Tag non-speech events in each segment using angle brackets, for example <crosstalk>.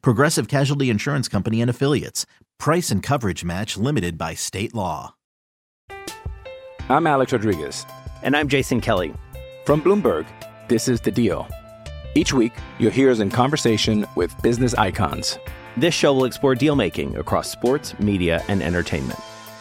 Progressive Casualty Insurance Company and Affiliates. Price and coverage match limited by state law. I'm Alex Rodriguez. And I'm Jason Kelly. From Bloomberg, this is The Deal. Each week, you'll hear us in conversation with business icons. This show will explore deal making across sports, media, and entertainment.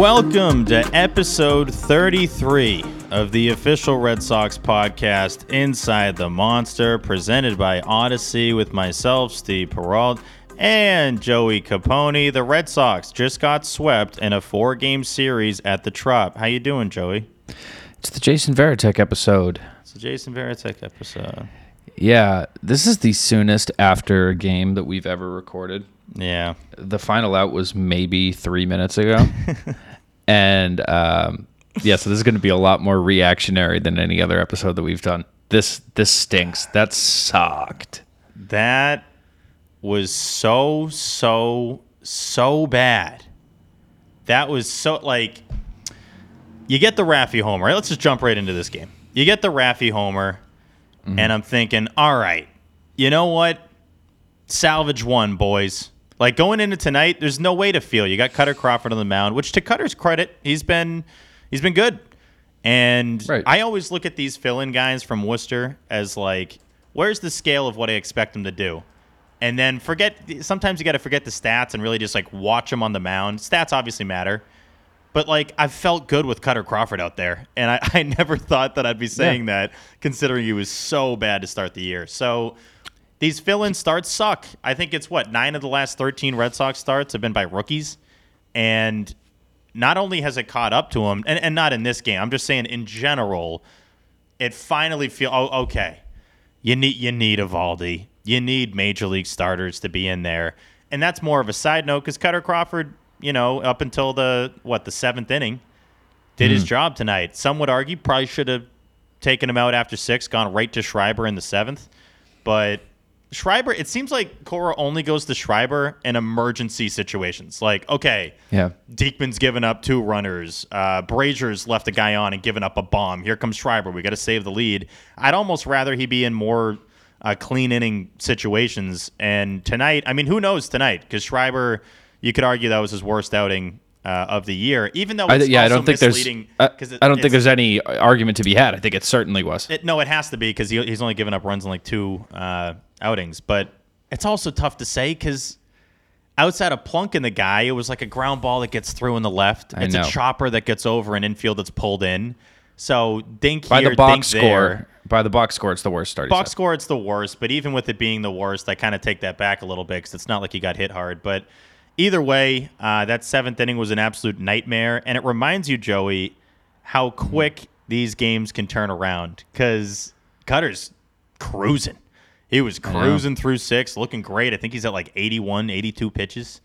Welcome to episode 33 of the official Red Sox podcast, Inside the Monster, presented by Audacy with myself, Steve Perrault, and Joey Copponi. The Red Sox just got swept in a four-game series at the Trop. How you doing, Joey? It's the Jason Varitek episode. It's a Jason Varitek episode. Yeah, this is the soonest after a game that we've ever recorded. Yeah. The final out was maybe three minutes ago. <laughs> and um, yeah, so this is going to be a lot more reactionary than any other episode that we've done. This this stinks. That sucked. That was so, so, so bad. That was so, like, you get the Raffy homer, right? Let's just jump right into this game. You get the Raffy homer, and I'm thinking, all right, you know what? Salvage one, boys. Like, going into tonight, there's no way to feel. You got Kutter Crawford on the mound, which to Kutter's credit, he's been he's been good. And Right. I always look at these fill-in guys from Worcester as like, where's the scale of what I expect them to do? And then forget. Sometimes you got to forget the stats and really just like watch them on the mound. Stats obviously matter, but like I've felt good with Kutter Crawford out there, and I, <laughs> I never thought that I'd be saying that, considering he was so bad to start the year. So these fill-in starts suck. I think it's what nine of the last thirteen Red Sox starts have been by rookies, and not only has it caught up to him, and, and not in this game. I'm just saying in general, it finally feel oh okay. You need you need Eovaldi. You need major league starters to be in there, and that's more of a side note because Kutter Crawford, you know, up until the what the seventh inning, did his hmm. job tonight. Some would argue probably should have taken him out after six, gone right to Schreiber in the seventh, but Schreiber. It seems like Cora only goes to Schreiber in emergency situations. Like okay, Yeah. Diekman's given up two runners. Uh, Brasier's left a guy on and given up a bomb. Here comes Schreiber. We got to save the lead. I'd almost rather he be in more uh, clean inning situations. And tonight, I mean, who knows tonight? Because Schreiber, you could argue that was his worst outing uh, of the year. Even though I, it's yeah, I don't think there's. misleading I, 'cause I don't think there's any argument to be had. I think it certainly was. it, no, it has to be because he, he's only given up runs in like two uh, outings. But it's also tough to say because outside of plunking the guy, it was like a ground ball that gets through in the left. I It's know. a chopper that gets over an infield that's pulled in. So dink By here, the box score, there. by the box score, it's the worst start. Box score, it's the worst. But even with it being the worst, I kind of take that back a little bit because it's not like he got hit hard. But either way, uh, that seventh inning was an absolute nightmare, and it reminds you, Joey, how quick these games can turn around. Because Kutter's cruising. He was cruising through six, looking great. I think he's at like 81, 82 pitches.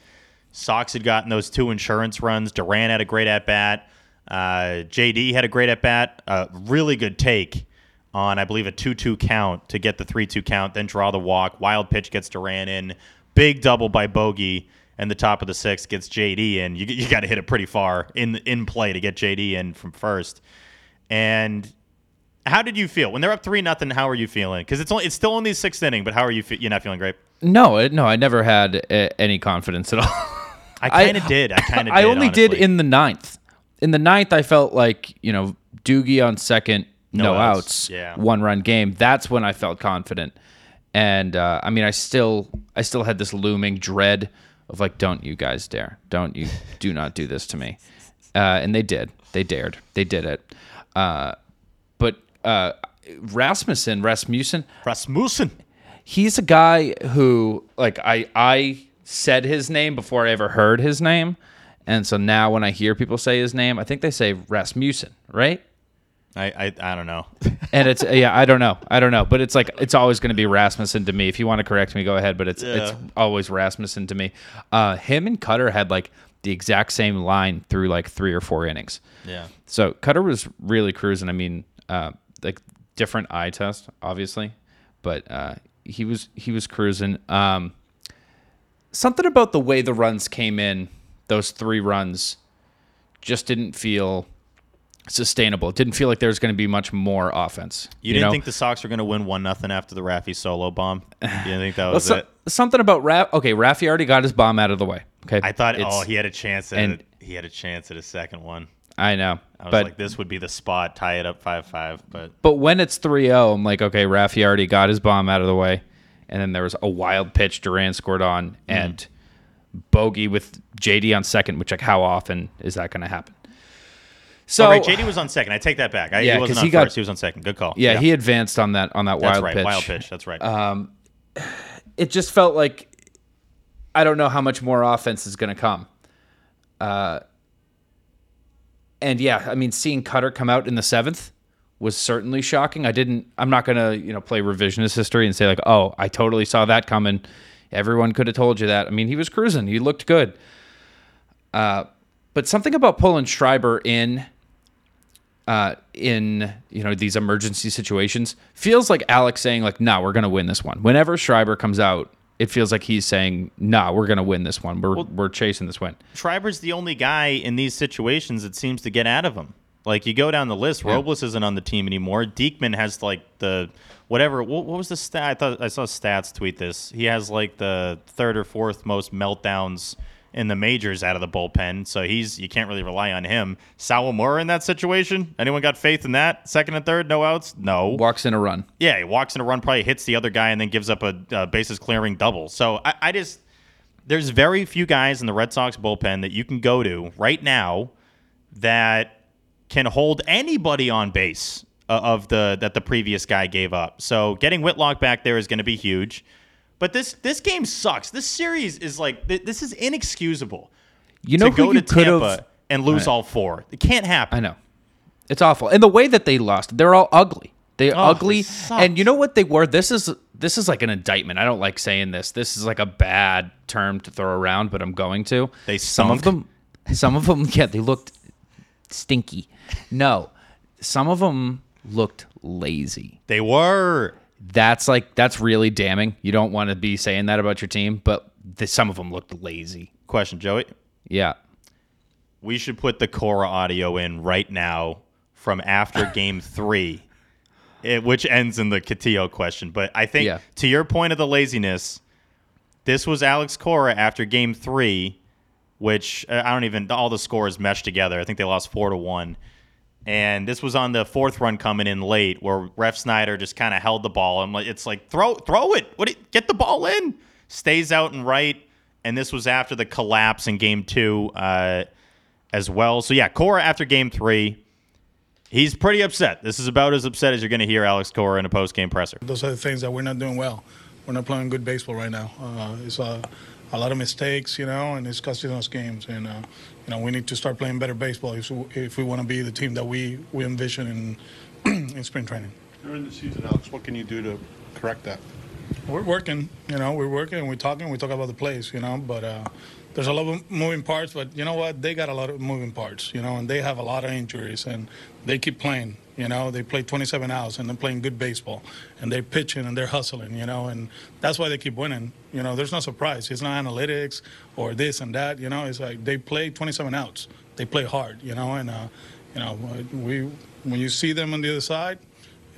Sox had gotten those two insurance runs. Duran had a great at bat. Uh, JD had a great at bat. A really good take on, I believe, a 2 2 count to get the 3 2 count, then draw the walk. Wild pitch gets Duran in. Big double by Bogey. And the top of the sixth gets JD in. You, you got to hit it pretty far in in play to get JD in from first. And how did you feel when they're up three nothing? How are you feeling? Because it's only it's still only the sixth inning, but how are you? Fe- you're not feeling great. No, it, no, I never had uh, any confidence at <laughs> all. I kind of did. I kind of. <laughs> I only did in the ninth. In the ninth, I felt like you know Doogie on second, no, No outs, outs, yeah. one run game. That's when I felt confident. And uh, I mean, I still, I still had this looming dread of like, don't you guys dare, don't you, do not do this to me. Uh, and they did, they dared, they did it. Uh, uh, Rasmussen, Rasmussen, Rasmussen. he's a guy who like I I said his name before I ever heard his name. And so now when I hear people say his name, I think they say Rasmussen, right? I, I I don't know. And it's <laughs> yeah, I don't know. I don't know, but it's like it's always going to be Rasmussen to me. If you want to correct me, go ahead, but it's it's always Rasmussen to me. Uh him and Kutter had like the exact same line through like 3 or 4 innings. Yeah. So Kutter was really cruising. I mean, uh, like different eye test, obviously, but uh, he was he was cruising. Um, something about the way the runs came in, those three runs, just didn't feel sustainable. It didn't feel like there was going to be much more offense. You, didn't know? think the Sox were going to win one nothing after the Raffy solo bomb? You didn't think that Well, was so- it? something about Raff. Okay, Raffy already got his bomb out of the way. Okay, I thought, It's- oh, he had a chance at and- it. He had a chance at a second one. I know, I was but like, this would be the spot, tie it up five five. But But when it's 3-0, I'm like, okay, Rafi already got his bomb out of the way. And then there was a wild pitch Duran scored on and bogey with JD on second, which like how often is that going to happen? So oh, right, JD was on second. I take that back. I, Yeah, he wasn't 'cause on he got- first. He was on second. Good call. yeah, he advanced on that on that That's wild right. pitch. Wild pitch. That's right. It just felt like I don't know how much more offense is going to come. Uh and yeah, I mean seeing Kutter come out in the 7th was certainly shocking. I didn't I'm not to, you know, play revisionist history and say like, "Oh, I totally saw that coming." Everyone could have told you that. I mean, he was cruising. He looked good. Uh, but something about pulling Schreiber in, uh, in you know these emergency situations feels like Alex saying like, "Nah, we're gonna win this one." Whenever Schreiber comes out, it feels like he's saying, "Nah, we're gonna win this one. We're we're chasing this win." Schreiber's the only guy in these situations that seems to get out of him. Like you go down the list, Robles isn't on the team anymore. Diekman has like the whatever. What, what was the stat? I thought I saw stats tweet this. He has like the third or fourth most meltdowns in the majors out of the bullpen. So he's you can't really rely on him. Sawamura in that situation. Anyone got faith in that? Second and third, no outs. No. Walks in a run. Yeah, he walks in a run, probably hits the other guy, and then gives up a, a bases clearing double. So I, I just there's very few guys in the Red Sox bullpen that you can go to right now that can hold anybody on base uh, of the that the previous guy gave up. So getting Whitlock back there is going to be huge. But this this game sucks. This series is like th- this is inexcusable. You know to go you to Tampa and lose Right. all four. It can't happen. I know. It's awful. And the way that they lost, they're all ugly. They're Oh, ugly. And you know what they were? This is this is like an indictment. I don't like saying this. This is like a bad term to throw around, but I'm going to. They some of them some of them <laughs> yeah, they looked stinky. No. Some of them looked lazy. They were. That's like that's really damning. You don't want to be saying that about your team, but the, some of them looked lazy. Question, Joey. Yeah. We should put the Cora audio in right now from after <laughs> game three, it, which ends in the Cotillo question. But I think Yeah. to your point of the laziness, this was Alex Cora after game three, which uh, I don't even, all the scores meshed together. I think they lost four to one. And this was on the fourth run coming in late, where Refsnyder just kind of held the ball. I'm like, it's like throw, throw it. What? do- Get the ball in. Stays out and right. And this was after the collapse in game two, uh, as well. So yeah, Cora after game three, he's pretty upset. This is about as upset as you're going to hear Alex Cora in a post game presser. Those are the things that we're not doing well. We're not playing good baseball right now. Uh, it's a, a lot of mistakes, you know, and it's costing us games. And uh, you know, we need to start playing better baseball if, if we want to be the team that we, we envision in <clears throat> in spring training. During the season, Alex, what can you do to correct that? We're working, you know, we're working and we're talking. We talk about the plays, you know, but uh, there's a lot of moving parts. But you know what? They got a lot of moving parts, you know, and they have a lot of injuries and they keep playing. You know, they play 27 outs and they're playing good baseball and they're pitching and they're hustling, you know, and that's why they keep winning. You know, there's no surprise. It's not analytics or this and that. You know, it's like they play 27 outs. They play hard, you know, and uh, you know, we when you see them on the other side,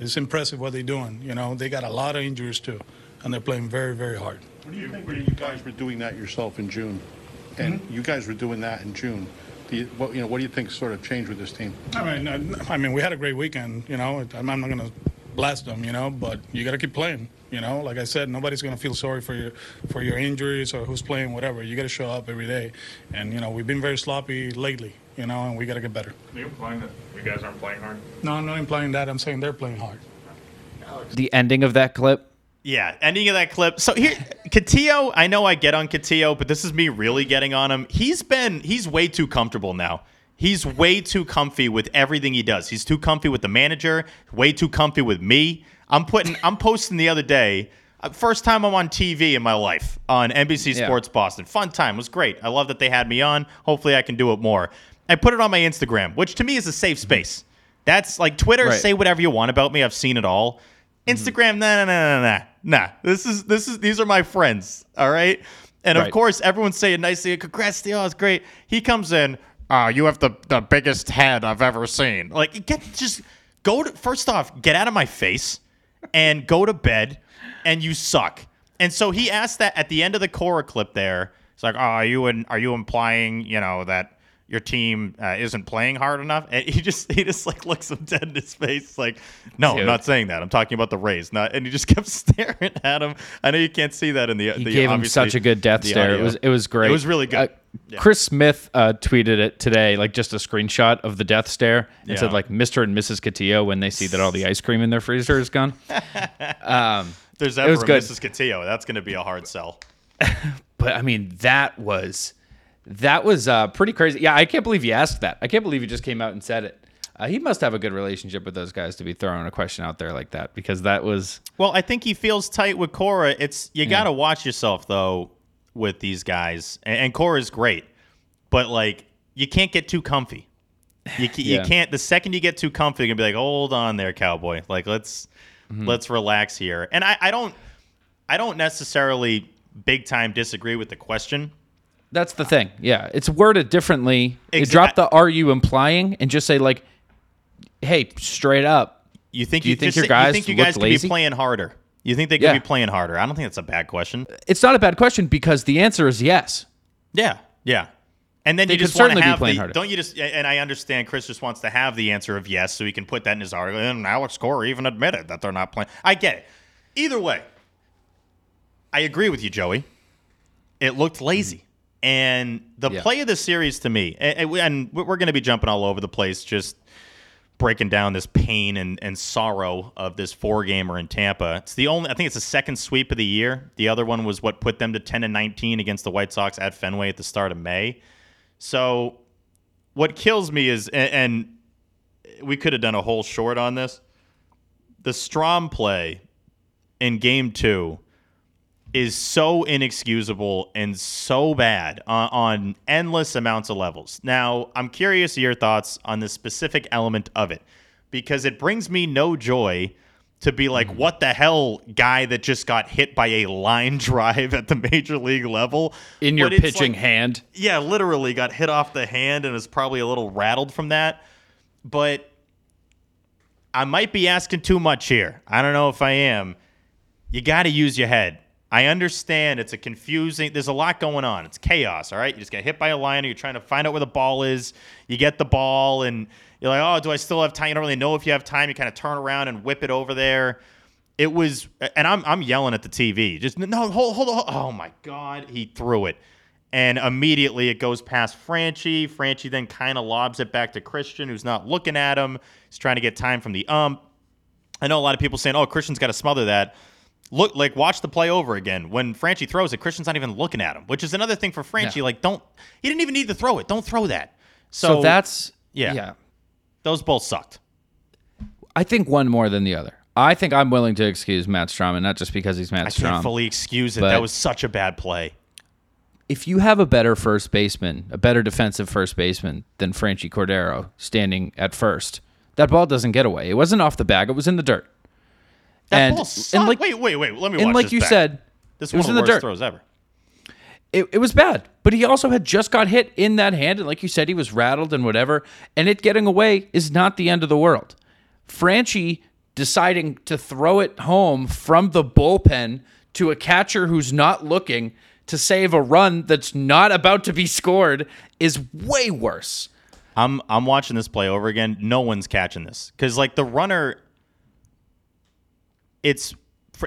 it's impressive what they're doing. You know, they got a lot of injuries too, and they're playing very, very hard. What do you think? When you guys were doing that yourself in June, and you guys were doing that in June. Do you, what, you know, what do you think sort of changed with this team? I mean, uh, I mean, we had a great weekend. You know, I'm I'm not gonna blast them. You know, but you got to keep playing. You know, like I said, nobody's gonna feel sorry for your for your injuries or who's playing, whatever. You got to show up every day, and you know, we've been very sloppy lately. You know, and we got to get better. Are you implying that you guys aren't playing hard? No, I'm not implying that. I'm saying they're playing hard. The ending of that clip. Yeah, ending of that clip. So here, Cotillo. I know I get on Cotillo, but this is me really getting on him. He's been he's way too comfortable now. He's way too comfy with everything he does. He's too comfy with the manager. Way too comfy with me. I'm putting. I'm posting the other day. uh, First time I'm on TV in my life on NBC Yeah. Sports Boston. Fun time. It was great. I love that they had me on. Hopefully, I can do it more. I put it on my Instagram, which to me is a safe space. That's like Twitter. Right. Say whatever you want about me. I've seen it all. Instagram, nah, nah, nah, nah, nah, nah. This is this is these are my friends. All right. And of Right. course, everyone's saying nicely, "Congrats, Theo, it's great." He comes in, uh, you have the the biggest head I've ever seen. Like, get just go to first off, get out of my face, and go to bed, and you suck. And so he asked that at the end of the Cora clip. There, it's like, "Oh, are you in, are you implying, you know, that?" Your team uh, isn't playing hard enough, and he just he just like looks him dead in his face, like, no, Dude. I'm not saying that. I'm talking about the Rays, not. And he just <laughs> kept staring at him. I know you can't see that in the. He the gave him such a good death stare. It was it was great. It was really good. Uh, Yeah. Chris Smith uh, tweeted it today, like just a screenshot of the death stare, and Yeah. said like Mr. and Mrs. Cotillo when they see that all the ice cream in their freezer is gone. <laughs> um, There's it ever was a good. Mrs. Cotillo. That's going to be a hard sell. <laughs> But I mean, that was that was uh, pretty crazy. Yeah, I can't believe he asked that. I can't believe he just came out and said it. Uh, he must have a good relationship with those guys to be throwing a question out there like that because that was Well, I think he feels tight with Cora. It's you got to watch yourself though with these guys, and, and Cora's great, but like you can't get too comfy. You, <sighs> Yeah. you can't. The second you get too comfy, you're gonna be like, "Hold on, there, cowboy. Like let's let's relax here." And I, I don't, I don't necessarily big time disagree with the question. That's the thing. Yeah, it's worded differently. You drop the "are you implying" and just say like, "Hey, straight up." You think you you, think your say- guys you think you guys could lazy? be playing harder? You think they could Yeah. be playing harder? I don't think that's a bad question. It's not a bad question because the answer is yes. Yeah, yeah. And then They you just want to have playing the, harder. don't you just and I understand Chris just wants to have the answer of yes so he can put that in his article and Alex Cora even admitted that they're not playing. I get it. Either way, I agree with you, Joey. It looked lazy. And the Yeah. play of the series to me, and, and we're going to be jumping all over the place, just breaking down this pain and, and sorrow of this four gamer in Tampa. It's the only I think it's the second sweep of the year. The other one was what put them to 10 and 19 against the White Sox at Fenway at the start of May. So what kills me is and, and we could have done a whole short on this. The Strahm play in game 2 is so inexcusable and so bad on, on endless amounts of levels. Now, I'm curious your thoughts on this specific element of it because it brings me no joy to be like, mm-hmm. what the hell, guy that just got hit by a line <laughs> drive at the major league level In your But pitching like- hand. yeah, literally got hit off the hand and is probably a little rattled from that. But I might be asking too much here. I don't know if I am. You got to use your head. I understand it's a confusing. There's a lot going on. It's chaos. All right, you just get hit by a liner. You're trying to find out where the ball is. You get the ball, and you're like, "Oh, do I still have time?" You don't really know if you have time. You kind of turn around and whip it over there. It was, and I'm I'm yelling at the TV. Just no, hold, hold, hold. Oh my God, he threw it, and immediately it goes past Franchy. Franchy then kind of lobs it back to Christian, who's not looking at him. He's trying to get time from the ump. I know a lot of people saying, "Oh, Christian's got to smother that." Look, like watch the play over again. When Franchy throws it, Christian's not even looking at him, which is another thing for Franchy. Yeah. Like, don't he didn't even need to throw it. Don't throw that. So, So, that's yeah. yeah. those both sucked. I think one more than the other. I think I'm willing to excuse Matt Strahm, and not just because he's Matt I Strahm. can't fully excuse it. that was such a bad play. if you have a better first baseman, a better defensive first baseman than Franchy Cordero standing at first, that ball doesn't get away. It wasn't off the bag; it was in the dirt. That and ball sucked. and like wait, wait, wait. Let me and like you back. said, this it one was of the worst dirt. throws ever. it, it was bad. But he also had just got hit in that hand, and like you said, he was rattled and whatever. And it getting away is not the end of the world. Franchy deciding to throw it home from the bullpen to a catcher who's not looking to save a run that's not about to be scored is way worse. I'm I'm watching this play over again. No one's catching this because like the runner, it's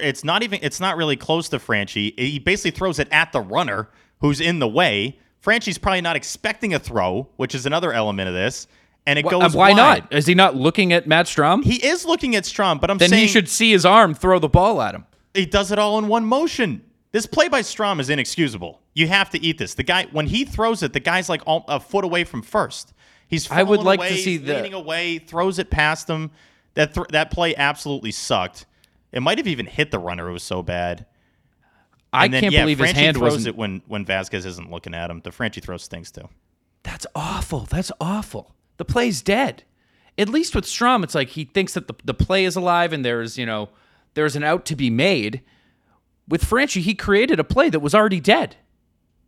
it's not even it's not really close to Franchy. He basically throws it at the runner who's in the way. Franchy's probably not expecting a throw, which is another element of this, and it Wh- goes. Uh, why wide. not? Is he not looking at Matt Strahm? He is looking at Strahm, but I'm then saying he should see his arm throw the ball at him. he does it all in one motion. This play by Strahm is inexcusable. You have to eat this. The guy when he throws it, the guy's like all, a foot away from first. He's I would like to see the- leaning away, throws it past him. That th- that play absolutely sucked. It might have even hit the runner. It was so bad. I And then, can't yeah, believe his Franchy hand throws wasn't. it when when Vázquez isn't looking at him. The Franchy throws things too. That's awful. That's awful. The play's dead. At least with Strahm, it's like he thinks that the, the play is alive and there's, you know, there's an out to be made. With Franchy, he created a play that was already dead.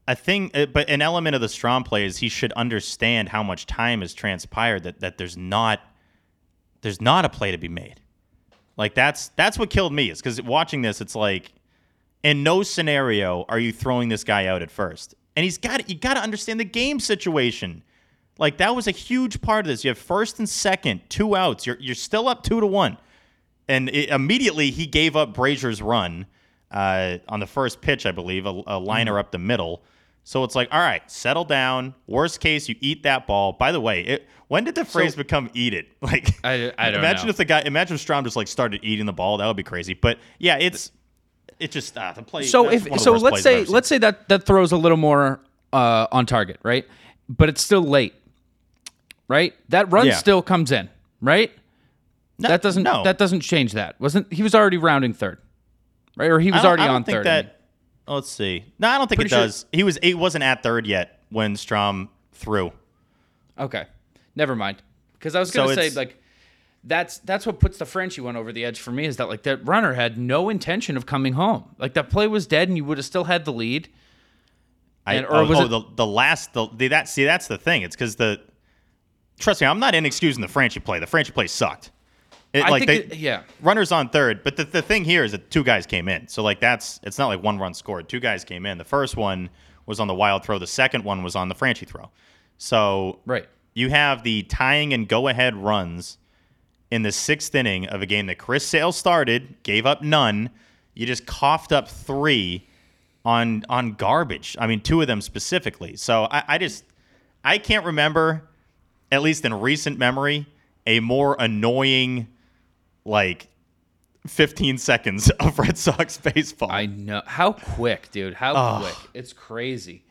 I think, uh, but an element of the Strahm play is he should understand how much time has transpired. That that there's not there's not a play to be made. Like that's that's what killed me is because watching this, it's like in no scenario are you throwing this guy out at first, and he's got you got to understand the game situation. Like that was a huge part of this. You have first and second, two outs. You're you're still up two to one, and it, immediately he gave up Brasier's run uh, on the first pitch, I believe, a, a liner up the middle. So it's like, all right, settle down. Worst case, you eat that ball. By the way, it, when did the phrase become "eat it"? <laughs> Like, I, I don't imagine know. if the guy, imagine if Strahm just like started eating the ball. That would be crazy. But yeah, it's it just uh, the play. so if one of the so let's say let's say that that throws a little more uh, on target, right? But it's still late. Right? That run Yeah. still comes in, right? No- that doesn't no. that doesn't change that. Wasn't he was already rounding third. Right? Or he was already on think third. That, let's see. No, I don't think Pretty it sure- does. He was he wasn't at third yet when Strahm threw. Okay, never mind. Because I was gonna say like that's that's what puts the Franchy one over the edge for me is that like that runner had no intention of coming home. Like that play was dead, and you would have still had the lead. I, And- or oh, was oh, it- the the last the, the that see that's the thing. It's because the trust me, I'm not inexcusing the Franchy play. The Franchy play sucked. It, I like think they, it- yeah. runners on third, but the, the thing here is that two guys came in. So like that's it's not like one run scored. Two guys came in. The first one was on the wild throw. The second one was on the Franchy throw. So Right. you have the tying and go ahead runs in the sixth inning of a game that Chris Sale started, gave up none. You just coughed up three on on garbage. I mean, two of them specifically. So I, I just I can't remember, at least in recent memory, a more annoying like 15 seconds <laughs> of Red Sox baseball. I know how quick, dude. How Ugh. quick? It's crazy.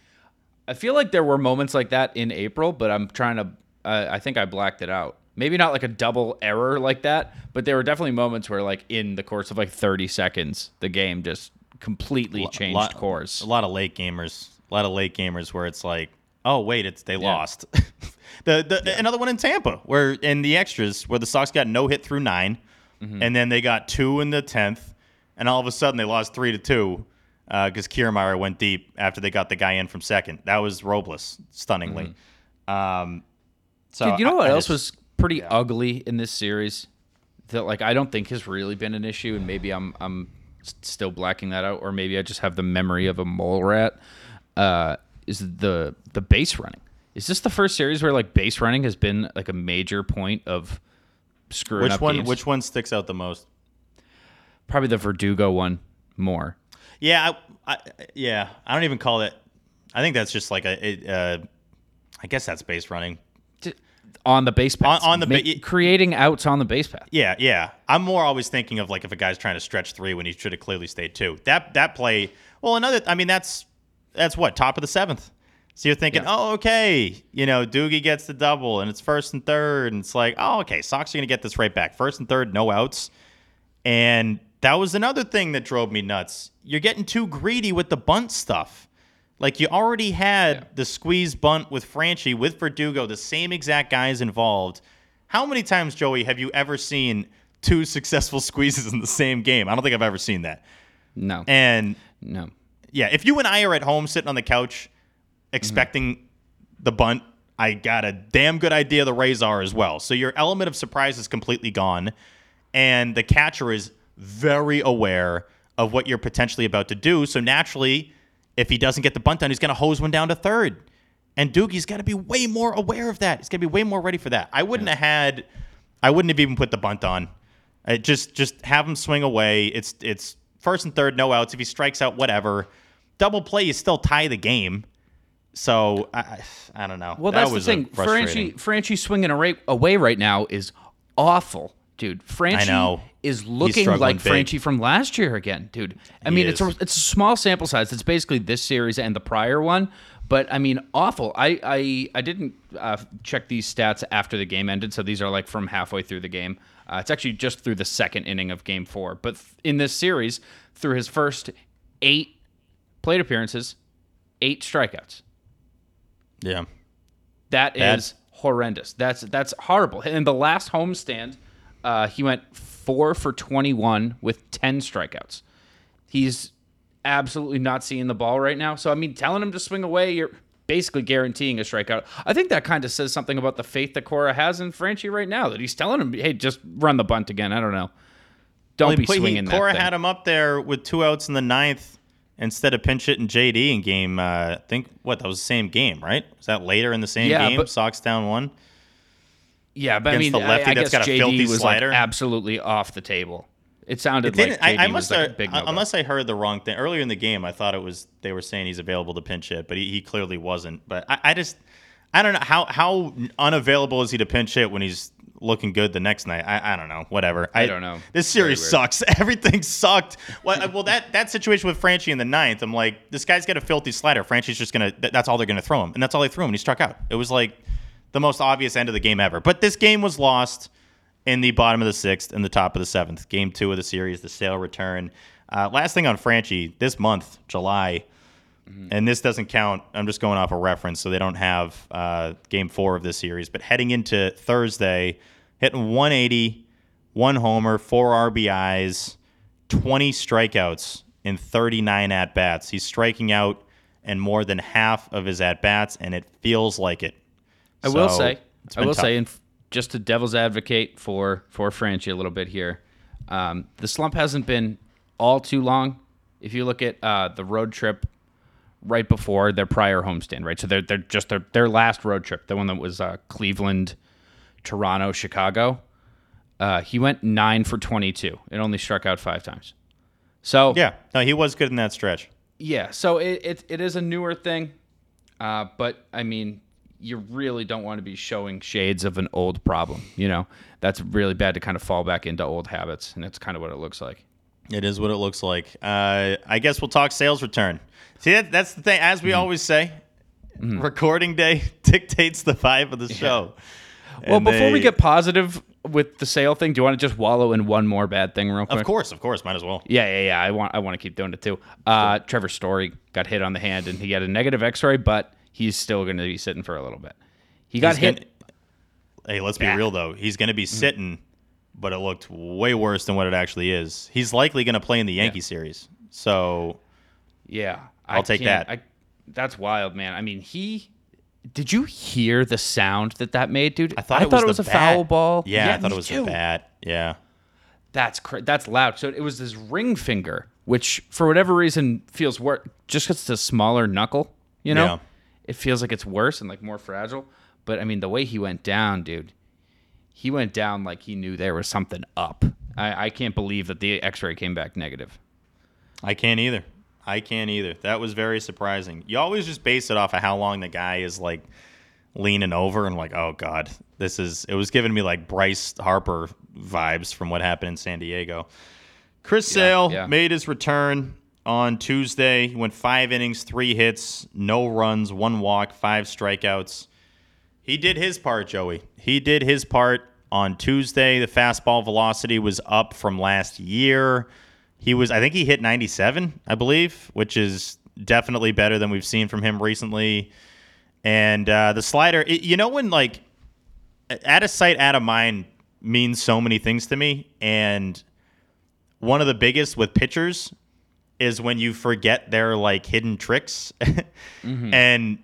I feel like there were moments like that in April, but I'm trying to. Uh, I think I blacked it out. Maybe not like a double error like that, but there were definitely moments where, like, in the course of like 30 seconds, the game just completely changed lot- course. A lot of late gamers. A lot of late gamers where it's like, oh wait, it's they lost. <laughs> the the another one in Tampa where in the extras where the Sox got no hit through 9 Mm-hmm. and then they got two in the tenth, and all of a sudden they lost three to two because Kiermaier went deep after they got the guy in from second. That was Robles, stunningly. Um, so Mm-hmm. Dude, you know I- what I else just- was pretty ugly in this series that like I don't think has really been an issue, and maybe I'm I'm still blacking that out, or maybe I just have the memory of a mole rat. Uh, is the the base running? Is this the first series where like base running has been like a major point of screwing which up one? games? Which one sticks out the most? Probably the Verdugo one more. Yeah, I, I, yeah. I don't even call it. I think that's just like a. It, uh, I guess that's base running. On the base path, on the ba- creating outs on the base path. Yeah, yeah. I'm more always thinking of like if a guy's trying to stretch three when he should have clearly stayed two. That that play. Well, another. I mean, that's that's what top of the seventh. So you're thinking, oh, okay, you know, Doogie gets the double, and it's first and third, and it's like, oh, okay, Sox are gonna get this right back. First and third, no outs, and that was another thing that drove me nuts. You're getting too greedy with the bunt stuff. Like you already had the squeeze bunt with Franchy, with Verdugo, the same exact guys involved. How many times, Joey, have you ever seen two successful <laughs> squeezes in the same game? I don't think I've ever seen that. No. And no. Yeah, if you and I are at home sitting on the couch expecting the bunt, I got a damn good idea the Rays are as well. So your element of surprise is completely gone, and the catcher is very aware of what you're potentially about to do. So naturally, if he doesn't get the bunt down, he's going to hose one down to third. And Doogie's got to be way more aware of that. He's got to be way more ready for that. I wouldn't have had, I wouldn't have even put the bunt on. I just just have him swing away. It's it's first and third, no outs. If he strikes out, whatever. Double play, you still tie the game. So I, I- don't know. Well, That that's the thing. Franchy, Franchy swinging away, away right now is awful, dude. Franchy is looking like big. Franchy from last year again, dude. I He mean, it's a, it's a small sample size. It's basically this series and the prior one, but I mean, awful. I I, I didn't uh, check these stats after the game ended, so these are like from halfway through the game. Uh, it's actually just through the second inning of Game Four, but th- in this series, through his first eight plate appearances, eight strikeouts. Yeah. That Bad. is horrendous. That's that's horrible. In the last homestand, uh, he went four for twenty-one with ten strikeouts. He's absolutely not seeing the ball right now. So I mean, telling him to swing away, you're basically guaranteeing a strikeout. I think that kind of says something about the faith that Cora has in Franchy right now. That he's telling him, "Hey, just run the bunt again." I don't know. Don't Well, he be put- he- swinging that Cora thing. had him up there with two outs in the ninth instead of pinch hitting JD in game. Uh, I think what that was the same game, right? Was that later in the same Yeah, game? but- Sox down one. yeah, but I mean, the lefty I, I that's guess got a JD filthy was slider. like absolutely off the table. It sounded It like JD I, I must like a have, big no-go. unless I heard the wrong thing earlier in the game. I thought it was they were saying he's available to pinch hit, but he, he clearly wasn't. But I, I just I don't know how how unavailable is he to pinch hit when he's looking good the next night. I, I don't know. Whatever. I don't know. This series sucks. <laughs> Everything sucked. Well, well, that that situation with Franchy in the ninth, I'm like, this guy's got a filthy slider. Franchy's just gonna. That, that's all they're gonna throw him, and that's all they threw him, and he struck out. It was like the most obvious end of the game ever. But this game was lost in the bottom of the sixth and the top of the seventh. Game two of the series, the sale return. Uh, last thing on Franchi this month, July, and this doesn't count. I'm just going off a reference, so they don't have uh, game four of this series. But heading into Thursday, hitting 180, one homer, four RBIs, 20 strikeouts in 39 at bats. He's striking out in more than half of his at bats, and it feels like it. I will say, I will tough. say, and just to devil's advocate for for Franchy a little bit here, um, the slump hasn't been all too long. If you look at uh, the road trip right before their prior homestand, right, so they're they're just their their last road trip, the one that was uh, Cleveland, Toronto, Chicago. Uh, he went nine for twenty two and only struck out five times. So Yeah, no, he was good in that stretch. yeah, so it, it, it is a newer thing, uh, but I mean, you really don't want to be showing shades of an old problem. You know, that's really bad to kind of fall back into old habits, and that's kind of what it looks like. It is what it looks like. Uh, I guess we'll talk sales return. See, that, that's the thing. As we always say, recording day <laughs> dictates the vibe of the show. Well, And before we get positive with the sale thing, do you want to just wallow in one more bad thing real quick? of course, of course, might as well. Yeah, yeah, yeah. I want I want to keep doing it too. Uh, Trevor Story got hit on the hand, and he got a negative X-ray, but he's still going to be sitting for a little bit. He got He's hit. gonna- hey, let's be Yeah. real though. He's going to be sitting, but it looked way worse than what it actually is. He's likely going to play in the Yankee series. So Yeah, I'll I take that. I, that's wild, man. I mean, he. Did you hear the sound that that made, dude? I thought I it was, a the foul ball. Yeah, I thought it was too. the bat. Yeah. That's cra- that's loud. So it was this ring finger, which for whatever reason feels worse. Just 'cause it's a smaller knuckle, you know, Yeah. it feels like it's worse and like more fragile. But I mean, the way he went down, dude, he went down like he knew there was something up. I, I can't believe that the X-ray came back negative. I can't either. I can't either. That was very surprising. You always just base it off of how long the guy is like leaning over and like, oh god, this is. It was giving me like Bryce Harper vibes from what happened in San Diego. Chris Sale yeah. made his return on Tuesday. He went five innings, three hits, no runs, one walk, five strikeouts. He did his part, Joey. He did his part on Tuesday. The fastball velocity was up from last year. He was, I think he hit 97, I believe, which is definitely better than we've seen from him recently. And uh, the slider, it, you know, when like out of sight, out of mind means so many things to me. And one of the biggest with pitchers is when you forget their like hidden tricks. <laughs> And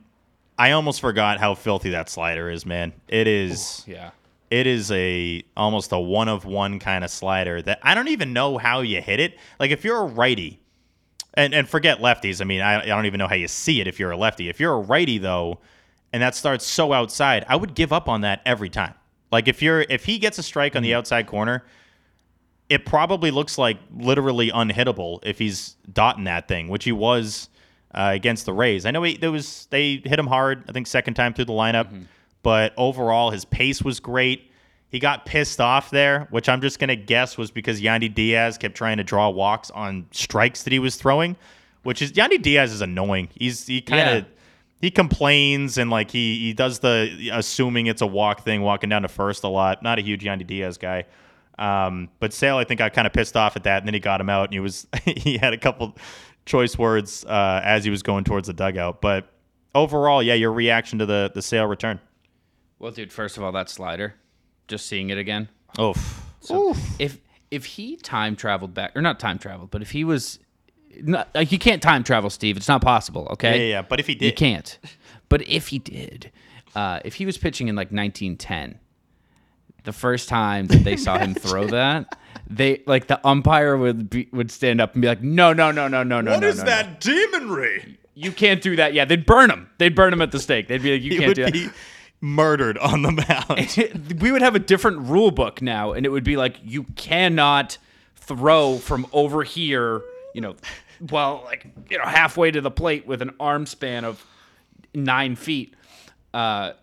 I almost forgot how filthy that slider is, man. It is Yeah. It is a almost a one of one kind of slider that I don't even know how you hit it. Like if you're a righty and and forget lefties. I mean, I, I don't even know how you see it if you're a lefty. If you're a righty though, and that starts so outside, I would give up on that every time. Like if you're if he gets a strike on the outside corner, it probably looks like literally unhittable if he's dotting that thing, which he was uh, against the Rays. I know he there was they hit him hard. I think second time through the lineup, but overall his pace was great. He got pissed off there, which I'm just gonna guess was because Yandy Diaz kept trying to draw walks on strikes that he was throwing, which is Yandy Diaz is annoying. He's he kind of Yeah. he complains and like he he does the assuming it's a walk thing, walking down to first a lot. Not a huge Yandy Diaz guy. Um, but Sale, I think, got kind of pissed off at that, and then he got him out, and he was <laughs> he had a couple choice words uh, as he was going towards the dugout. But overall, yeah, your reaction to the the Sale return. Well, dude, first of all, that slider, just seeing it again. Oh, so if if he time traveled back, or not time traveled, but if he was, not, like you can't time travel, Steve. It's not possible. Okay. Yeah, yeah, yeah, but if he did, you can't. But if he did, uh, if he was pitching in like 1910, the first time that they saw him <laughs> throw that, they like the umpire would be, would stand up and be like, "No, no, no, no, no, no, What no, is no, that demonry? You can't do that." Yeah, they'd burn him. They'd burn him at the stake. They'd be like, "You He can't do that." be murdered on the mound. we would have a different rule book now, and it would be like you cannot throw from over here, you know, well, like you know, halfway to the plate with an arm span of nine feet. Uh,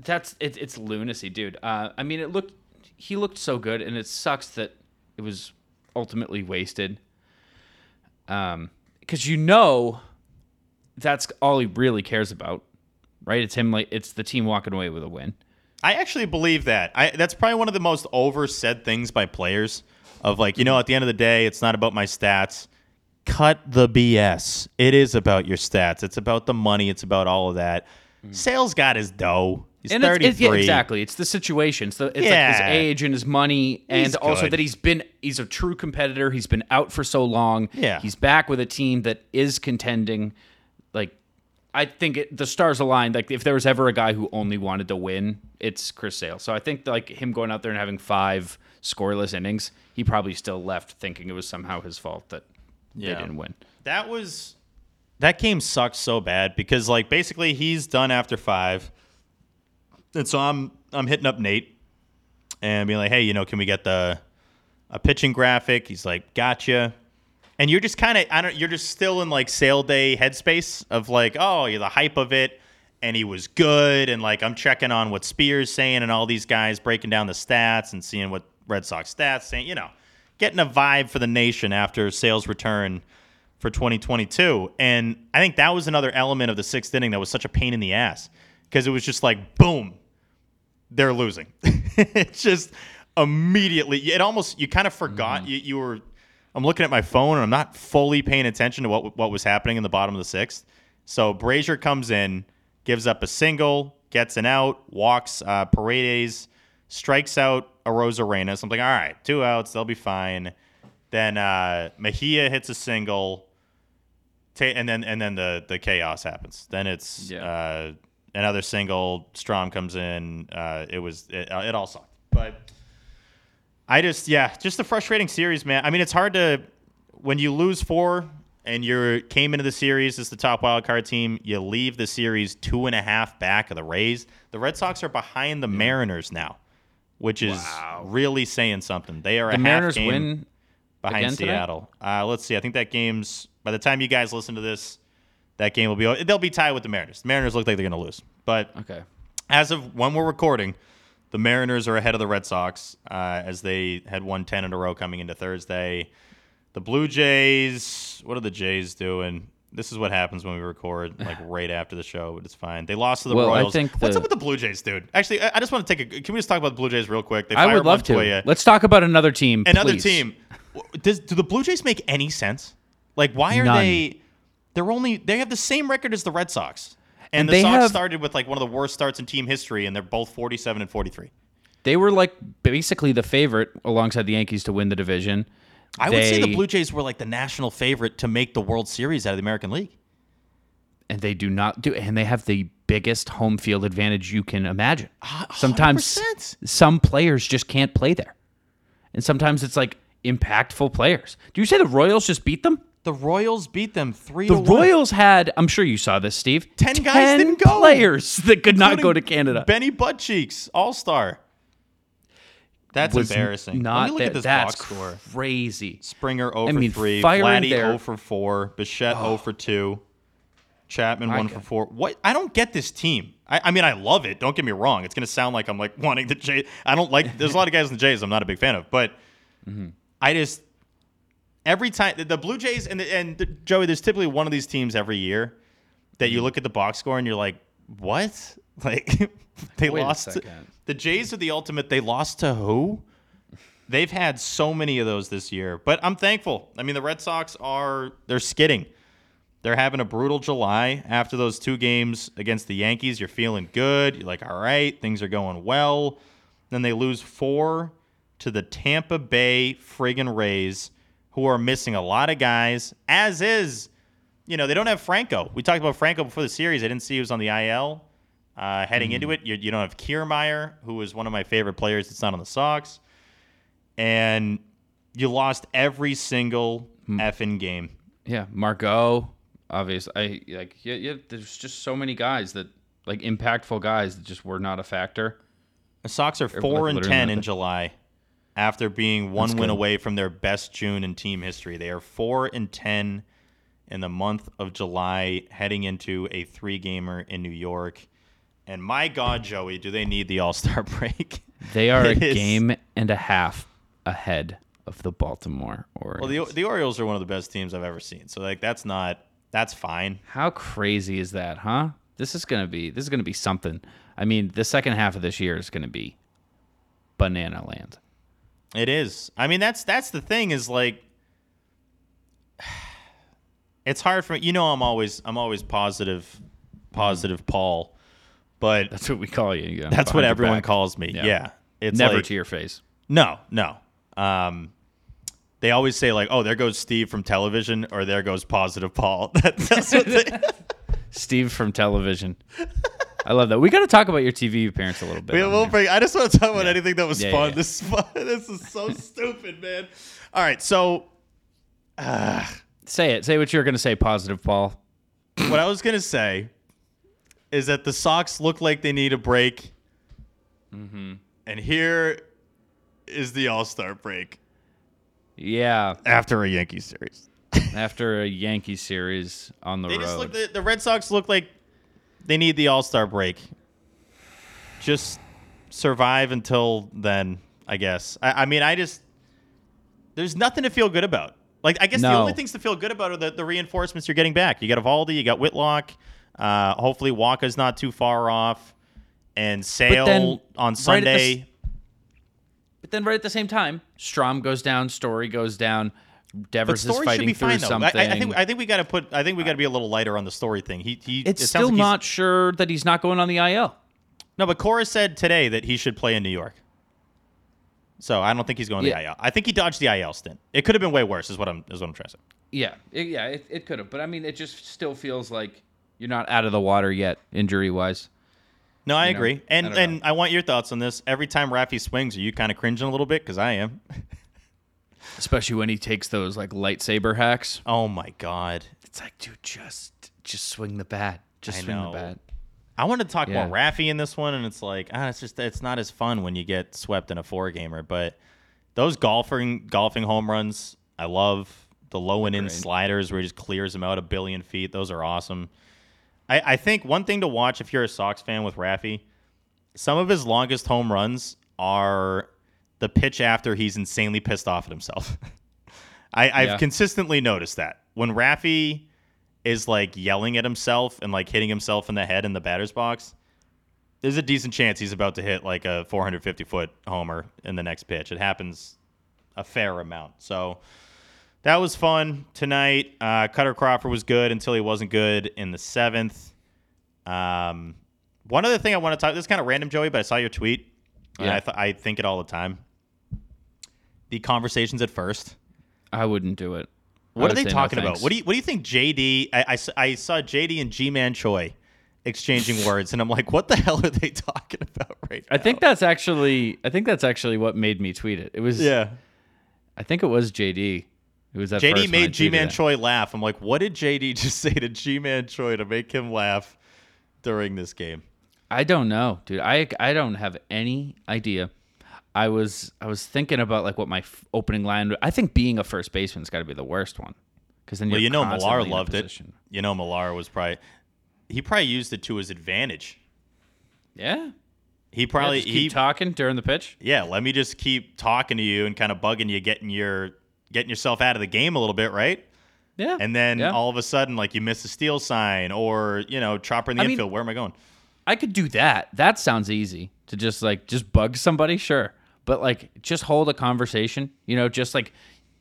that's it, it's lunacy, dude. Uh, I mean, it looked he looked so good, and it sucks that it was ultimately wasted. Um, because you know, that's all he really cares about, right? It's him like it's the team walking away with a win. I actually believe that. I that's probably one of the most oversaid things by players of like, you know, at the end of the day, it's not about my stats. Cut the BS. It is about your stats. It's about the money. It's about all of that. Mm. Sales got his dough. He's and it's, 33. it's, yeah, exactly. It's the situation. So it's like his age and his money, and He's also good. that he's been he's a true competitor. He's been out for so long. Yeah. he's back with a team that is contending. Like, I think it, the stars aligned. Like, if there was ever a guy who only wanted to win, it's Chris Sale. So I think like him going out there and having five scoreless innings, he probably still left thinking it was somehow his fault that Yeah. they didn't win. That was that game sucked so bad because like basically he's done after five, and so I'm I'm hitting up Nate and being like, hey, you know, can we get the a pitching graphic? He's like, gotcha. And you're just kind of I don't you're just still in like sale day headspace of like, oh, you're the hype of it. And he was good, and like I'm checking on what Speier's saying, and all these guys breaking down the stats and seeing what Red Sox stats saying. You know, getting a vibe for the nation after Sales return for 2022. And I think that was another element of the sixth inning that was such a pain in the ass because it was just like, boom, they're losing. <laughs> it's just immediately, it almost, you kind of forgot mm-hmm. you, you were. I'm looking at my phone and I'm not fully paying attention to what what was happening in the bottom of the sixth. So Brasier comes in, gives up a single, gets an out, walks uh, Paredes, strikes out Arozarena. I'm like, all right, two outs, they'll be fine. Then uh, Mejia hits a single, ta- and then and then the the chaos happens. Then it's uh, another single. Strahm comes in. Uh, it was it, it all sucked, but I just yeah, just a frustrating series, man. I mean, it's hard to when you lose four and you came into the series as the top wild card team. You leave the series two and a half back of the Rays. The Red Sox are behind the Mariners now, which is really saying something. They are The a Mariners half game win behind? Seattle. Uh, let's see. I think that game's by the time you guys listen to this, that game will be they'll be tied with the Mariners. The Mariners look like they're going to lose, but Okay. as of when we're recording, the Mariners are ahead of the Red Sox uh, as they had won ten in a row coming into Thursday. The Blue Jays, what are the Jays doing? This is what happens when we record, <sighs> like right after the show, but it's fine. They lost to the Well, I Royals. think What's the- up with the Blue Jays, dude? Actually, I, I just want to take a. Can we just talk about the Blue Jays real quick? They I would love to. Let's talk about another team. Another please. team. Does do the Blue Jays make any sense? Like, why are None. they? They're only they have the same record as the Red Sox, and, And the they Sox have- started with like one of the worst starts in team history, and they're both forty-seven and forty-three. They were like basically the favorite alongside the Yankees to win the division. I would say the Blue Jays were like the national favorite to make the World Series out of the American League. and they do not do it, and they have the biggest home field advantage you can imagine. Sometimes 100%. some players just can't play there. And sometimes it's like impactful players. Do you say the Royals just beat them? The Royals beat them three The one. Royals had, I'm sure you saw this, Steve. 10 guys didn't go. Players that could not go to Canada. Benny Buttcheeks, All Star. That's Was embarrassing. Not Let me look that- at this that's box score. crazy. Springer 0 I for mean, 3, firing Vladdy their- 0 for 4, Bichette 0 for 2, Chapman 1 for 4. What? I don't get this team. I, I mean, I love it. Don't get me wrong. It's going to sound like I'm like <laughs> wanting the Jays. I don't like. There's a lot of guys in the Jays I'm not a big fan of, but Mm-hmm. I just every time the, the Blue Jays and the, and the, Joey. There's typically one of these teams every year that Mm-hmm. you look at the box score and you're like, what? <laughs> Like they Wait lost. To, the Jays are the ultimate. They lost to who? They've had so many of those this year, but I'm thankful. I mean, the Red Sox are they're skidding. They're having a brutal July after those two games against the Yankees. You're feeling good. You're like, all right, things are going well. Then they lose four to the Tampa Bay friggin' Rays, who are missing a lot of guys, as is, you know, they don't have Franco. We talked about Franco before the series. I didn't see he was on the IL uh, heading into it. You, you don't have Kiermaier, who is one of my favorite players that's not on the Sox. And you lost every single effing game. Yeah, Margot, obviously. I like yeah, yeah, there's just so many guys that like impactful guys that just were not a factor. The Sox are Or, four like, and literally ten in nothing. July, after being one That's win good. away from their best June in team history. They are four and ten in the month of July, heading into a three gamer in New York. And my God, Joey, do they need the All Star <laughs> break? They are a is- game and a half ahead of the Baltimore Orioles. Well, the the Orioles are one of the best teams I've ever seen. So like that's not that's fine. How crazy is that, huh? This is gonna be this is gonna be something. I mean, the second half of this year is gonna be banana land. It is. I mean, that's that's the thing is like <sighs> it's hard for you know I'm always I'm always positive positive Paul, but That's what we call you. yeah, that's what everyone calls me. Yeah. It's never like- to your face. No, no. Um they always say like, "Oh, there goes Steve from television," or "There goes positive Paul." <laughs> That's what they, <laughs> Steve from television. <laughs> I love that. We got to talk about your TV appearance a little bit. we, will bring. I just want to talk about anything that was Yeah, fun. yeah. This is fun. <laughs> This is so stupid, man. All right, so Say it. Say what you're going to say, positive Paul. what I was gonna say is that the Sox look like they need a break, Mm-hmm. and here is the All Star break Yeah, after a Yankee series. after a Yankee series on the They road. just look. The, the Red Sox look like they need the All Star break. Just survive until then, I guess. I, I mean, I just there's nothing to feel good about. Like, I guess the only things to feel good about are the, the reinforcements you're getting back. You got Eovaldi, you got Whitlock. Uh, hopefully, Wacha's not too far off, and Sale then, on right Sunday. s- but then right at the same time, Strahm goes down, Story goes down. But Devers is story should fighting be through fine though. I, something. I, I think I think we got to put. I think we got to be a little lighter on the story thing. He he. it's it still like not sure that he's not going on the IL. No, but Cora said today that he should play in New York. So I don't think he's going to the IL. I think he dodged the IL stint. It could have been way worse, is what I'm is what I'm trying to say. Yeah, it, yeah, it, it could have, but I mean, it just still feels like you're not out of the water yet, injury wise. No, I You know, agree, and I and I want your thoughts on this. Every time Rafi swings, are you kind of cringing a little bit? Because I am. <laughs> Especially when he takes those like lightsaber hacks. Oh my god, It's like, dude, just just swing the bat, just I swing know. the bat. I want to talk Yeah. about Rafi in this one, and it's like ah, it's just it's not as fun when you get swept in a four gamer. But those golfing golfing home runs, I love the low and in Great. sliders where he just clears them out a billion feet. Those are awesome. I, I think one thing to watch if you're a Sox fan with Raffy, some of his longest home runs are the pitch after he's insanely pissed off at himself. <laughs> I, I've Yeah. consistently noticed that when Rafi is like yelling at himself and like hitting himself in the head in the batter's box, there's a decent chance he's about to hit like a 450 foot homer in the next pitch. It happens a fair amount. So that was fun tonight. Uh, Kutter Crawford was good until he wasn't good in the seventh. Um, one other thing I want to talk. This is kind of random, Joey, but I saw your tweet. and Yeah. I, th- I think it all the time. The conversations at first. I wouldn't do it. What are they say no talking about? What do you What do you think? JD, I I saw JD and Ji-Man Choi exchanging <laughs> words, and I'm like, what the hell are they talking about right now? I think that's actually I think that's actually what made me tweet it. It was yeah. I think it was JD. It was at JD made Ji-Man that. Choi laugh. I'm like, what did JD <laughs> just say to Ji-Man Choi to make him laugh during this game? I don't know, dude. I I don't have any idea. I was I was thinking about like what my f- opening line. I think being a first baseman's got to be the worst one, because then Well, you're know, Millar loved it. You know, Millar was probably he probably used it to his advantage. Yeah, He probably yeah, just he keep talking during the pitch. yeah. Let me just keep talking to you and kind of bugging you, getting your getting yourself out of the game a little bit, right? Yeah, And then yeah. all of a sudden, like you miss a steal sign or you know, chopper in the I mean- infield. Where am I going? I could do that. That sounds easy to just like just bug somebody, sure. But like just hold a conversation, you know, just like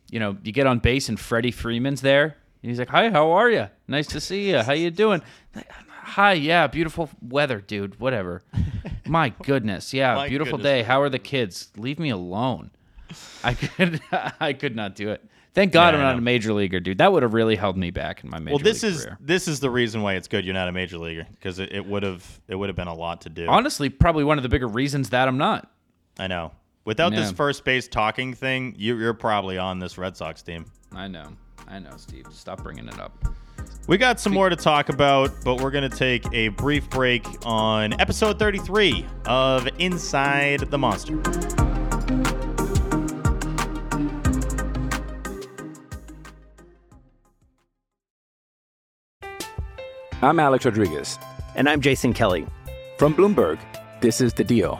you know, you get on base and Freddie Freeman's there. And he's like, "Hi, how are you? Nice to see you. How you doing?" Hi, yeah, beautiful weather, dude. Whatever. <laughs> My goodness, yeah, My beautiful goodness. day. How are the kids? Leave me alone. I could, <laughs> I could not do it. Thank God Yeah, I'm not a major leaguer, dude. That would have really held me back in my major Well, this league is career. this is the reason why it's good you're not a major leaguer because it would have it would have been a lot to do. honestly probably one of the bigger reasons that I'm not. I know. Without this first base talking thing, you, you're probably on this Red Sox team. I know. I know, Steve. Stop bringing it up. We got some more to talk about, but we're going to take a brief break on episode 33 of Inside the Monster. I'm Alex Rodriguez. And I'm Jason Kelly. From Bloomberg, this is The Deal.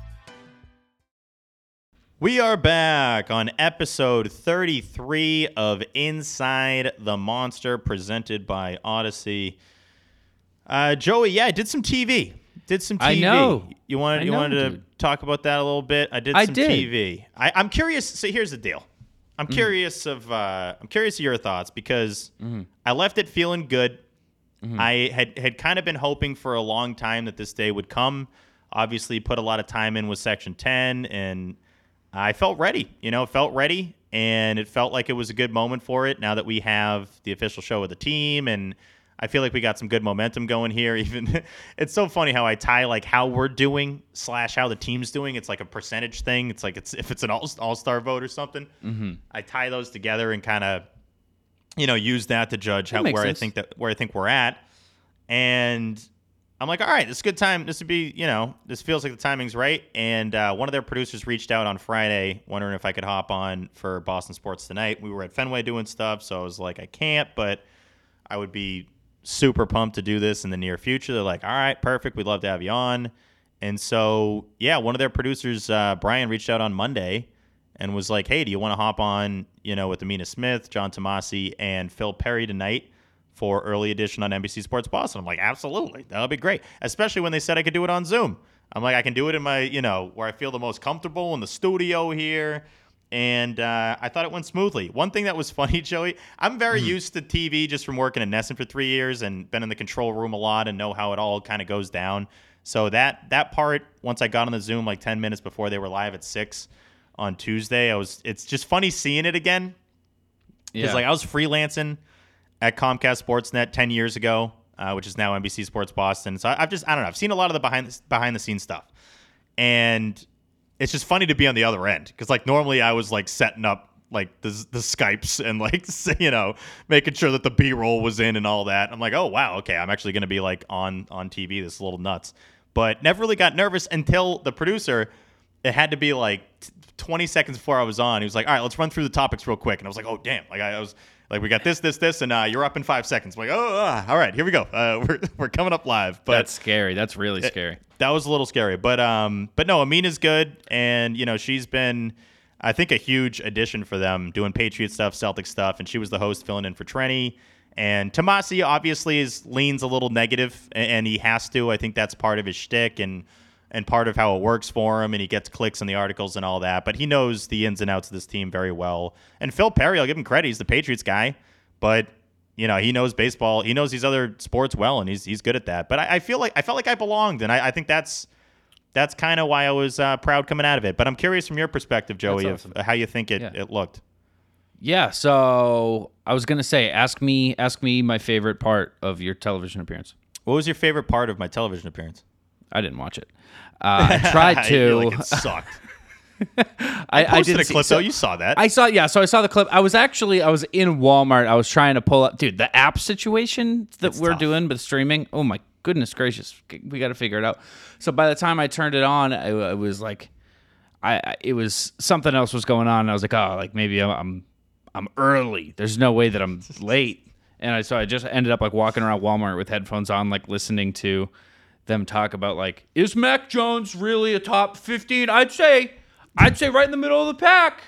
We are back on episode 33 of Inside the Monster, presented by Audacy. Uh, Joey, yeah, I did some TV. Did some TV. I know. You wanted I you know, wanted to talk about that a little bit. I did I some did. TV. I, I'm curious. So here's the deal. I'm Mm-hmm. curious of uh, I'm curious of your thoughts because Mm-hmm. I left it feeling good. I had had kind of been hoping for a long time that this day would come. Obviously, put a lot of time in with Section 10, and I felt ready. You know, felt ready, and it felt like it was a good moment for it. Now that we have the official show with the team, and I feel like we got some good momentum going here. <laughs> Even it's so funny how I tie like how we're doing slash how the team's doing. It's like a percentage thing. It's like it's if it's an all all star vote or something. Mm-hmm. I tie those together and kind of you know use that to judge That how where I think that where I think we're at. And I'm like, all right, this is a good time. This would be, you know, this feels like the timing's right. And uh, one of their producers reached out on Friday, wondering if I could hop on for Boston Sports Tonight. We were at Fenway doing stuff, so I was like, I can't, but I would be super pumped to do this in the near future. They're like, all right, perfect. We'd love to have you on. And so, yeah, one of their producers, uh, Brian, reached out on Monday and was like, hey, do you want to hop on, you know, with Amina Smith, John Tomase, and Phil Perry tonight for early edition on NBC Sports Boston? I'm like, absolutely. That would be great. Especially when they said I could do it on Zoom. I'm like, I can do it in my, you know, where I feel the most comfortable in the studio here. And uh, I thought it went smoothly. One thing that was <laughs> funny, Joey, I'm very used to TV just from working in NESN for three years and been in the control room a lot and know how it all kind of goes down. So that that part, once I got on the Zoom like 10 minutes before they were live at six on Tuesday, I was. It's just funny seeing it again because Yeah. like I was freelancing at Comcast Sportsnet 10 years ago, uh, which is now NBC Sports Boston. So I, I've just I don't know. I've seen a lot of the behind behind the scenes stuff, and it's just funny to be on the other end because like normally I was like setting up like the the Skypes and like <laughs> you know making sure that the B roll was in and all that. I'm like, oh wow, okay, I'm actually going to be like on on TV. This is a little nuts, but never really got nervous until the producer. It had to be like t- 20 seconds before I was on. He was like, all right, let's run through the topics real quick, and I was like, oh damn, like I, I was. Like we got this, this, this, and uh, you're up in five seconds. Like, oh, ah, all right, here we go. Uh, <laughs> we're, we're coming up live. But That's scary. That's really scary. that was a little scary. But um, but no, Amina's good, and you know she's been, I think, a huge addition for them doing Patriot stuff, Celtic stuff, and she was the host filling in for Trenni. And Tomase obviously is leans a little negative, a- and he has to. I think that's part of his shtick and and part of how it works for him, and he gets clicks on the articles and all that. But he knows the ins and outs of this team very well. And Phil Perry, I'll give him credit; he's the Patriots guy, but you know, he knows baseball. He knows these other sports well, and he's he's good at that. But I, I feel like I felt like I belonged, and I, I think that's that's kind of why I was uh, proud coming out of it. But I'm curious from your perspective, Joey, That's of how you think it, Yeah. it looked. Yeah, so I was gonna say, ask me, ask me my favorite part of your television appearance. What was your favorite part of my television appearance? I didn't watch it. Uh, <laughs> I tried to. You're like, it sucked. <laughs> I, I posted didn't a see- clip so- though. You saw that. I saw, yeah. So I saw the clip. I was actually, I was in Walmart. I was trying to pull up, dude, the app situation that we're doing with streaming. Oh my goodness gracious, we got to figure it out. So by the time I turned it on, I, I was like, I, I, it was something else was going on. And I was like, oh, like maybe I'm, I'm, I'm early. There's no way that I'm <laughs> late. And I so I just ended up like walking around Walmart with headphones on, like listening to them talk about like, is Mac Jones really a top 15? I'd say, I'd say right in the middle of the pack.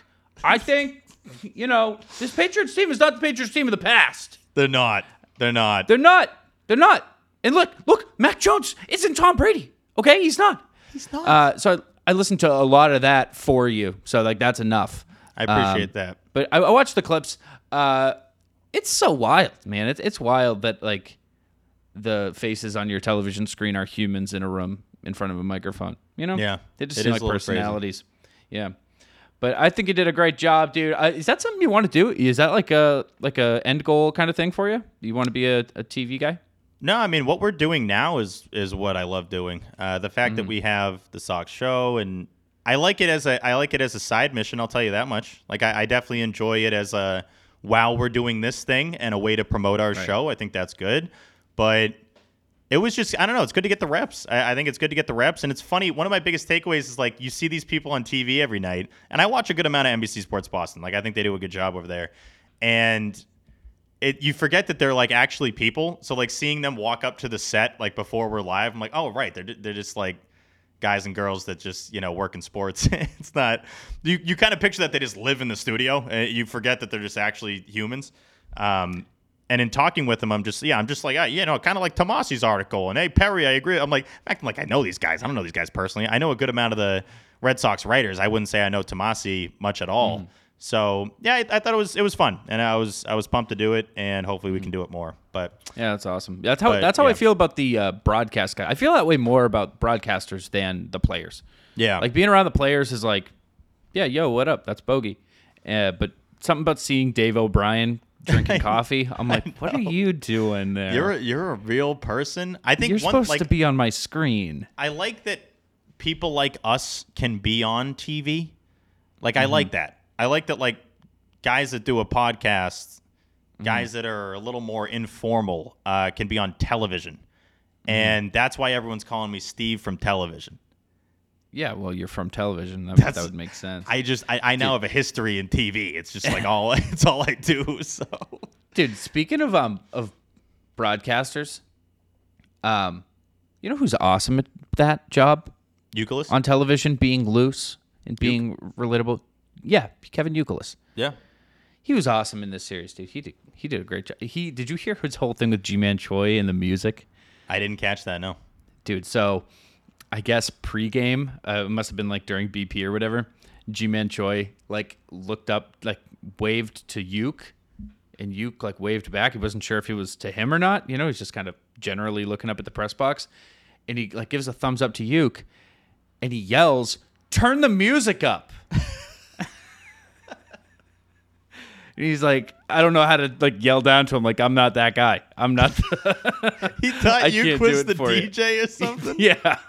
I think, you know, this Patriots team is not the Patriots team of the past. They're not. They're not. They're not. They're not. And look, look, Mac Jones isn't Tom Brady. Okay, he's not. He's not. Uh, so I, I listened to a lot of that for you. So like that's enough. I appreciate Um, that. But I, I watched the clips. Uh, it's so wild, man. It's it's wild that like the faces on your television screen are humans in a room in front of a microphone. You know? Yeah, They just it seem like little crazy. personalities. Yeah. But I think you did a great job, dude. Uh, is that something you want to do? Is that like a like a end goal kind of thing for you? You want to be a, a TV guy? No, I mean what we're doing now is is what I love doing. Uh, the fact Mm. that we have the Sox show, and I like it as a I like it as a side mission. I'll tell you that much. Like I, I definitely enjoy it as a while we're doing this thing and a way to promote our show. I think that's good, but it was just I don't know. It's good to get the reps. I, I think it's good to get the reps, and it's funny. One of my biggest takeaways is like you see these people on TV every night, and I watch a good amount of NBC Sports Boston. Like I think they do a good job over there, and it you forget that they're like actually people. So like seeing them walk up to the set like before we're live, I'm like, oh right, they're they're just like guys and girls that just you know work in sports. <laughs> it's not you you kind of picture that they just live in the studio. Uh, you forget that they're just actually humans. Um, and in talking with them, I'm just yeah, I'm just like, you know, kind of like Tomase's article. And hey, Perry, I agree. I'm like, acting like I know these guys. I don't know these guys personally. I know a good amount of the Red Sox writers. I wouldn't say I know Tomase much at all. So yeah, I, I thought it was it was fun, and I was I was pumped to do it, and hopefully we can do it more. But Yeah, that's awesome. That's how But, that's how I feel about the uh, broadcast guy. I feel that way more about broadcasters than the players. Yeah. like being around the players is like, yeah, yo, what up? That's bogey. Uh, but something about seeing Dave O'Brien drinking <laughs> coffee, I'm like, what are you doing there? you're a, you're a real person. I think You're one, supposed like, to be on my screen. I like that people like us can be on TV. Like I Mhm. like that. I like that like guys that do a podcast, guys that are a little more informal, uh, can be on television. And that's why everyone's calling me Steve from television. Yeah, well, you're from television. That, that would make sense. I just I, I now have a history in TV. It's just like <laughs> all <laughs> it's all I do. So Dude, speaking of um of broadcasters, um, you know who's awesome at that job? Youkilis on television, being loose and being relatable. Yeah, Kevin Youkilis. Yeah. He was awesome in this series, dude. He did he did a great job. He did you hear his whole thing with Ji-Man Choi and the music? I didn't catch that, no. Dude, so I guess pregame, uh, it must have been like during BP or whatever. Ji-Man Choi like looked up, like waved to Uke, and Uke like waved back. He wasn't sure if he was to him or not. You know, he's just kind of generally looking up at the press box, and he like gives a thumbs up to Uke, and he yells, "Turn the music up." <laughs> And He's like, I don't know how to like yell down to him. Like, I'm not that guy. I'm not. The <laughs> He thought <laughs> you was the for you. DJ or something? yeah.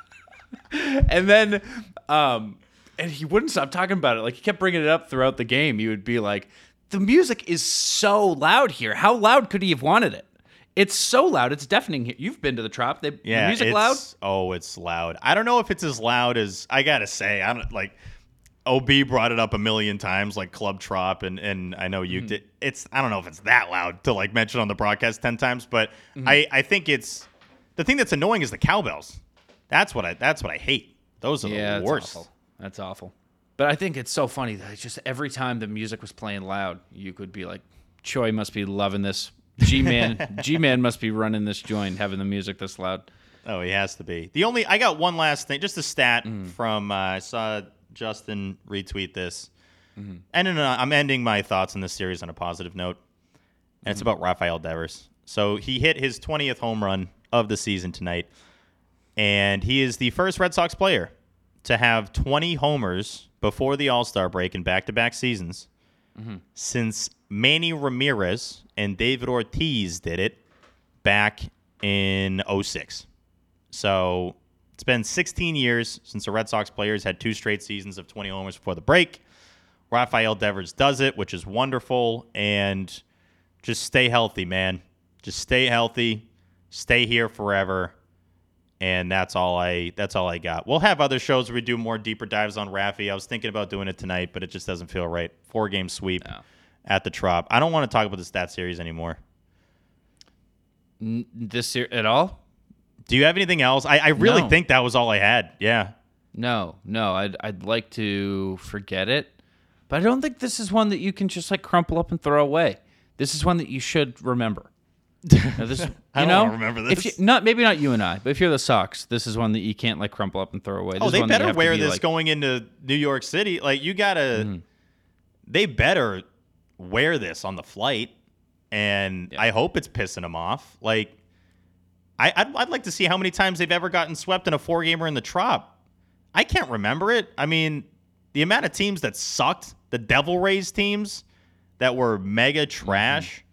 <laughs> And then, um, and he wouldn't stop talking about it. Like he kept bringing it up throughout the game. He would be like, "The music is so loud here. How loud could he have wanted it? It's so loud. It's deafening. here. You've been to the trop. They, Yeah, the music it's, loud. Oh, it's loud. I don't know if it's as loud as I gotta say. I don't like. Ob brought it up a million times, like Club Trop, and and I know you Mhm. did. It's I don't know if it's that loud to like mention on the broadcast ten times, but Mhm. I I think it's the thing that's annoying is the cowbells. That's what I that's what I hate. Those are yeah, the that's worst. awful. That's awful. But I think it's so funny that just every time the music was playing loud, you could be like, Choi must be loving this. Ji-Man, G <laughs> Man must be running this joint, having the music this loud. Oh, he has to be. The only I got one last thing, just a stat Mm. from uh, I saw Justin retweet this, Mm-hmm. and then, uh, I'm ending my thoughts on this series on a positive note. and it's about Rafael Devers. So he hit his 20th home run of the season tonight, and he is the first Red Sox player to have 20 homers before the All Star break in back to back seasons Mhm. since Manny Ramirez and David Ortiz did it back in 06. So it's been 16 years since the Red Sox players had two straight seasons of 20 homers before the break. Rafael Devers does it, which is wonderful. And just stay healthy, man. Just stay healthy. Stay here forever. And that's all I that's all I got. We'll have other shows where we do more deeper dives on Rafi. I was thinking about doing it tonight, but it just doesn't feel right. Four game sweep at the Trop. I don't want to talk about the stat series anymore. N- this year at all? Do you have anything else? I, I really No. think that was all I had. Yeah. No, no. I'd I'd like to forget it, but I don't think this is one that you can just like crumple up and throw away. This is one that you should remember. <laughs> Now, this, <laughs> I you don't know, remember If this. you, not maybe not you and I, but if you're the Sox, this is one that you can't like crumple up and throw away. This Oh, they one that you better wear be, this like- going into New York City. Like you gotta, Mm-hmm. they better wear this on the flight, and I hope it's pissing them off. Like, I I'd, I'd like to see how many times they've ever gotten swept in a four gamer in the Trop. I can't remember it. I mean, the amount of teams that sucked, the Devil Rays teams that were mega trash,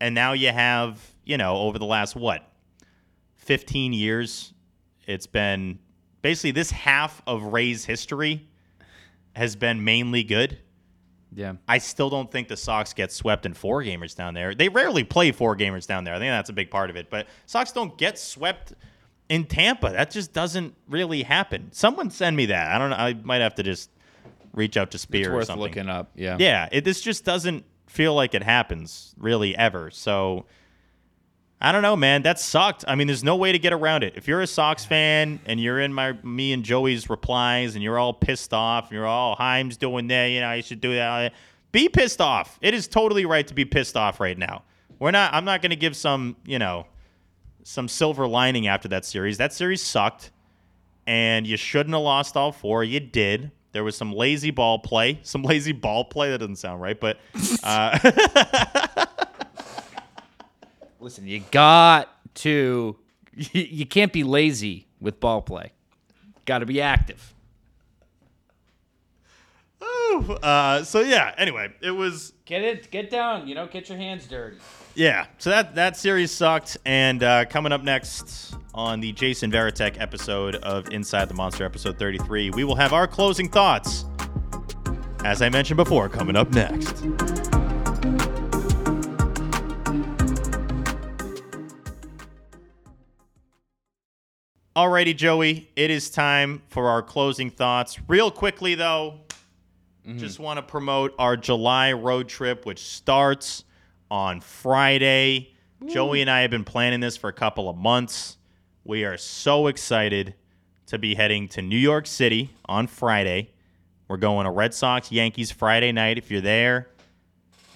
and now you have you know over the last what 15 years, it's been basically this half of Rays history has been mainly good. Yeah. I still don't think the Sox get swept in four gamers down there. They rarely play four gamers down there. I think that's a big part of it. But Sox don't get swept in Tampa. That just doesn't really happen. Someone send me that. I don't know. I might have to just reach out to Speier It's or worth something. looking up, yeah. Yeah. It, this just doesn't feel like it happens really ever. So I don't know, man. That sucked. I mean, there's no way to get around it. If you're a Sox fan and you're in my me and Joey's replies and you're all pissed off and you're all Heim's doing that, you know, you should do that. Be pissed off. It is totally right to be pissed off right now. We're not. I'm not going to give some, you know, some silver lining after that series. That series sucked, and you shouldn't have lost all four. You did. There was some lazy ball play. <laughs> Some lazy ball play. That doesn't sound right, but uh, <laughs> Listen, you got to. You can't be lazy with ball play. Got to be active. Oh, uh, so yeah. Anyway, it was Get it. Get down. You know, get your hands dirty. Yeah. So that that series sucked, and uh, coming up next on the Jason Varitek episode of Inside the Monster, episode 33, we will have our closing thoughts. As I mentioned before, coming up next. Alrighty, Joey, it is time for our closing thoughts. Real quickly, though, just want to promote our July road trip, which starts on Friday. Joey and I have been planning this for a couple of months. We are so excited to be heading to New York City on Friday. We're going to Red Sox Yankees Friday night. If you're there,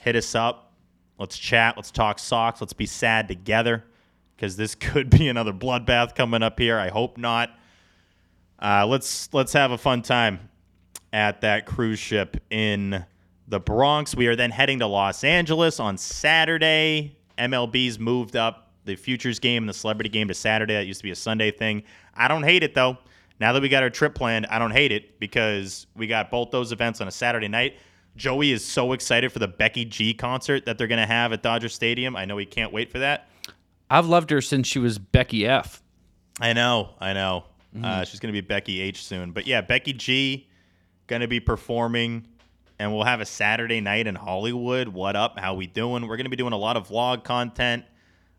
hit us up. Let's chat. Let's talk Sox. Let's be sad together because this <laughs> could be another bloodbath coming up here. I hope not. Uh, let's let's have a fun time at that cruise ship in the Bronx. We are then heading to Los Angeles on Saturday. MLB's moved up the futures game and the celebrity game to Saturday. That used to be a Sunday thing. I don't hate it though. Now that we got our trip planned, I don't hate it because we got both those events on a Saturday night. Joey is so excited for the Becky G concert that they're going to have at Dodger Stadium. I know he can't wait for that. I've loved her since she was Becky F. I know, I know. Uh, Mhm. she's going to be Becky H soon. But yeah, Becky G going to be performing, and we'll have a Saturday night in Hollywood. What up? How we doing? We're going to be doing a lot of vlog content,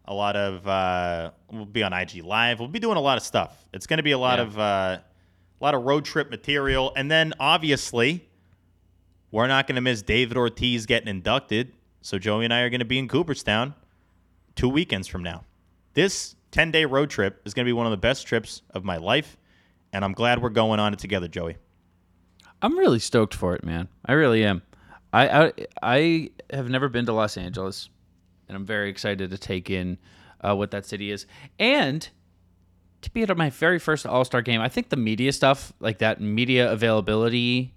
a lot of uh, we'll be on IG Live. We'll be doing a lot of stuff. It's going to be a lot Yeah. of uh, a lot of road trip material, and then obviously we're not going to miss David Ortiz getting inducted. So Joey and I are going to be in Cooperstown two weekends from now. This 10 day road trip is going to be one of the best trips of my life, and I'm glad we're going on it together, Joey. I'm really stoked for it, man. I really am. I, I I have never been to Los Angeles, and I'm very excited to take in uh, what that city is, and to be at my very first All Star game. I think the media stuff, like that media availability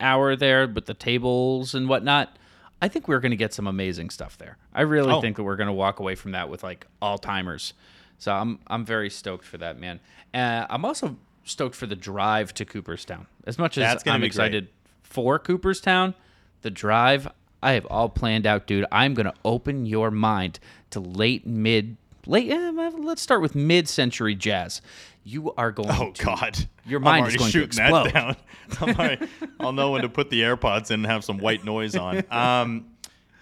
hour there with the tables and whatnot, I think we're going to get some amazing stuff there. I really Oh. think that we're going to walk away from that with like all timers. So I'm I'm very stoked for that, man. Uh, I'm also stoked for the drive to Cooperstown. As much as I'm excited for Cooperstown, the drive I have all planned out, dude. I'm going to open your mind to late mid late. eh, let's start with mid-century jazz. You are going. Oh to, God! Your mind is going to explode. that down. <laughs> Already- I'll know when to put the AirPods in and have some white noise on. <laughs> Um,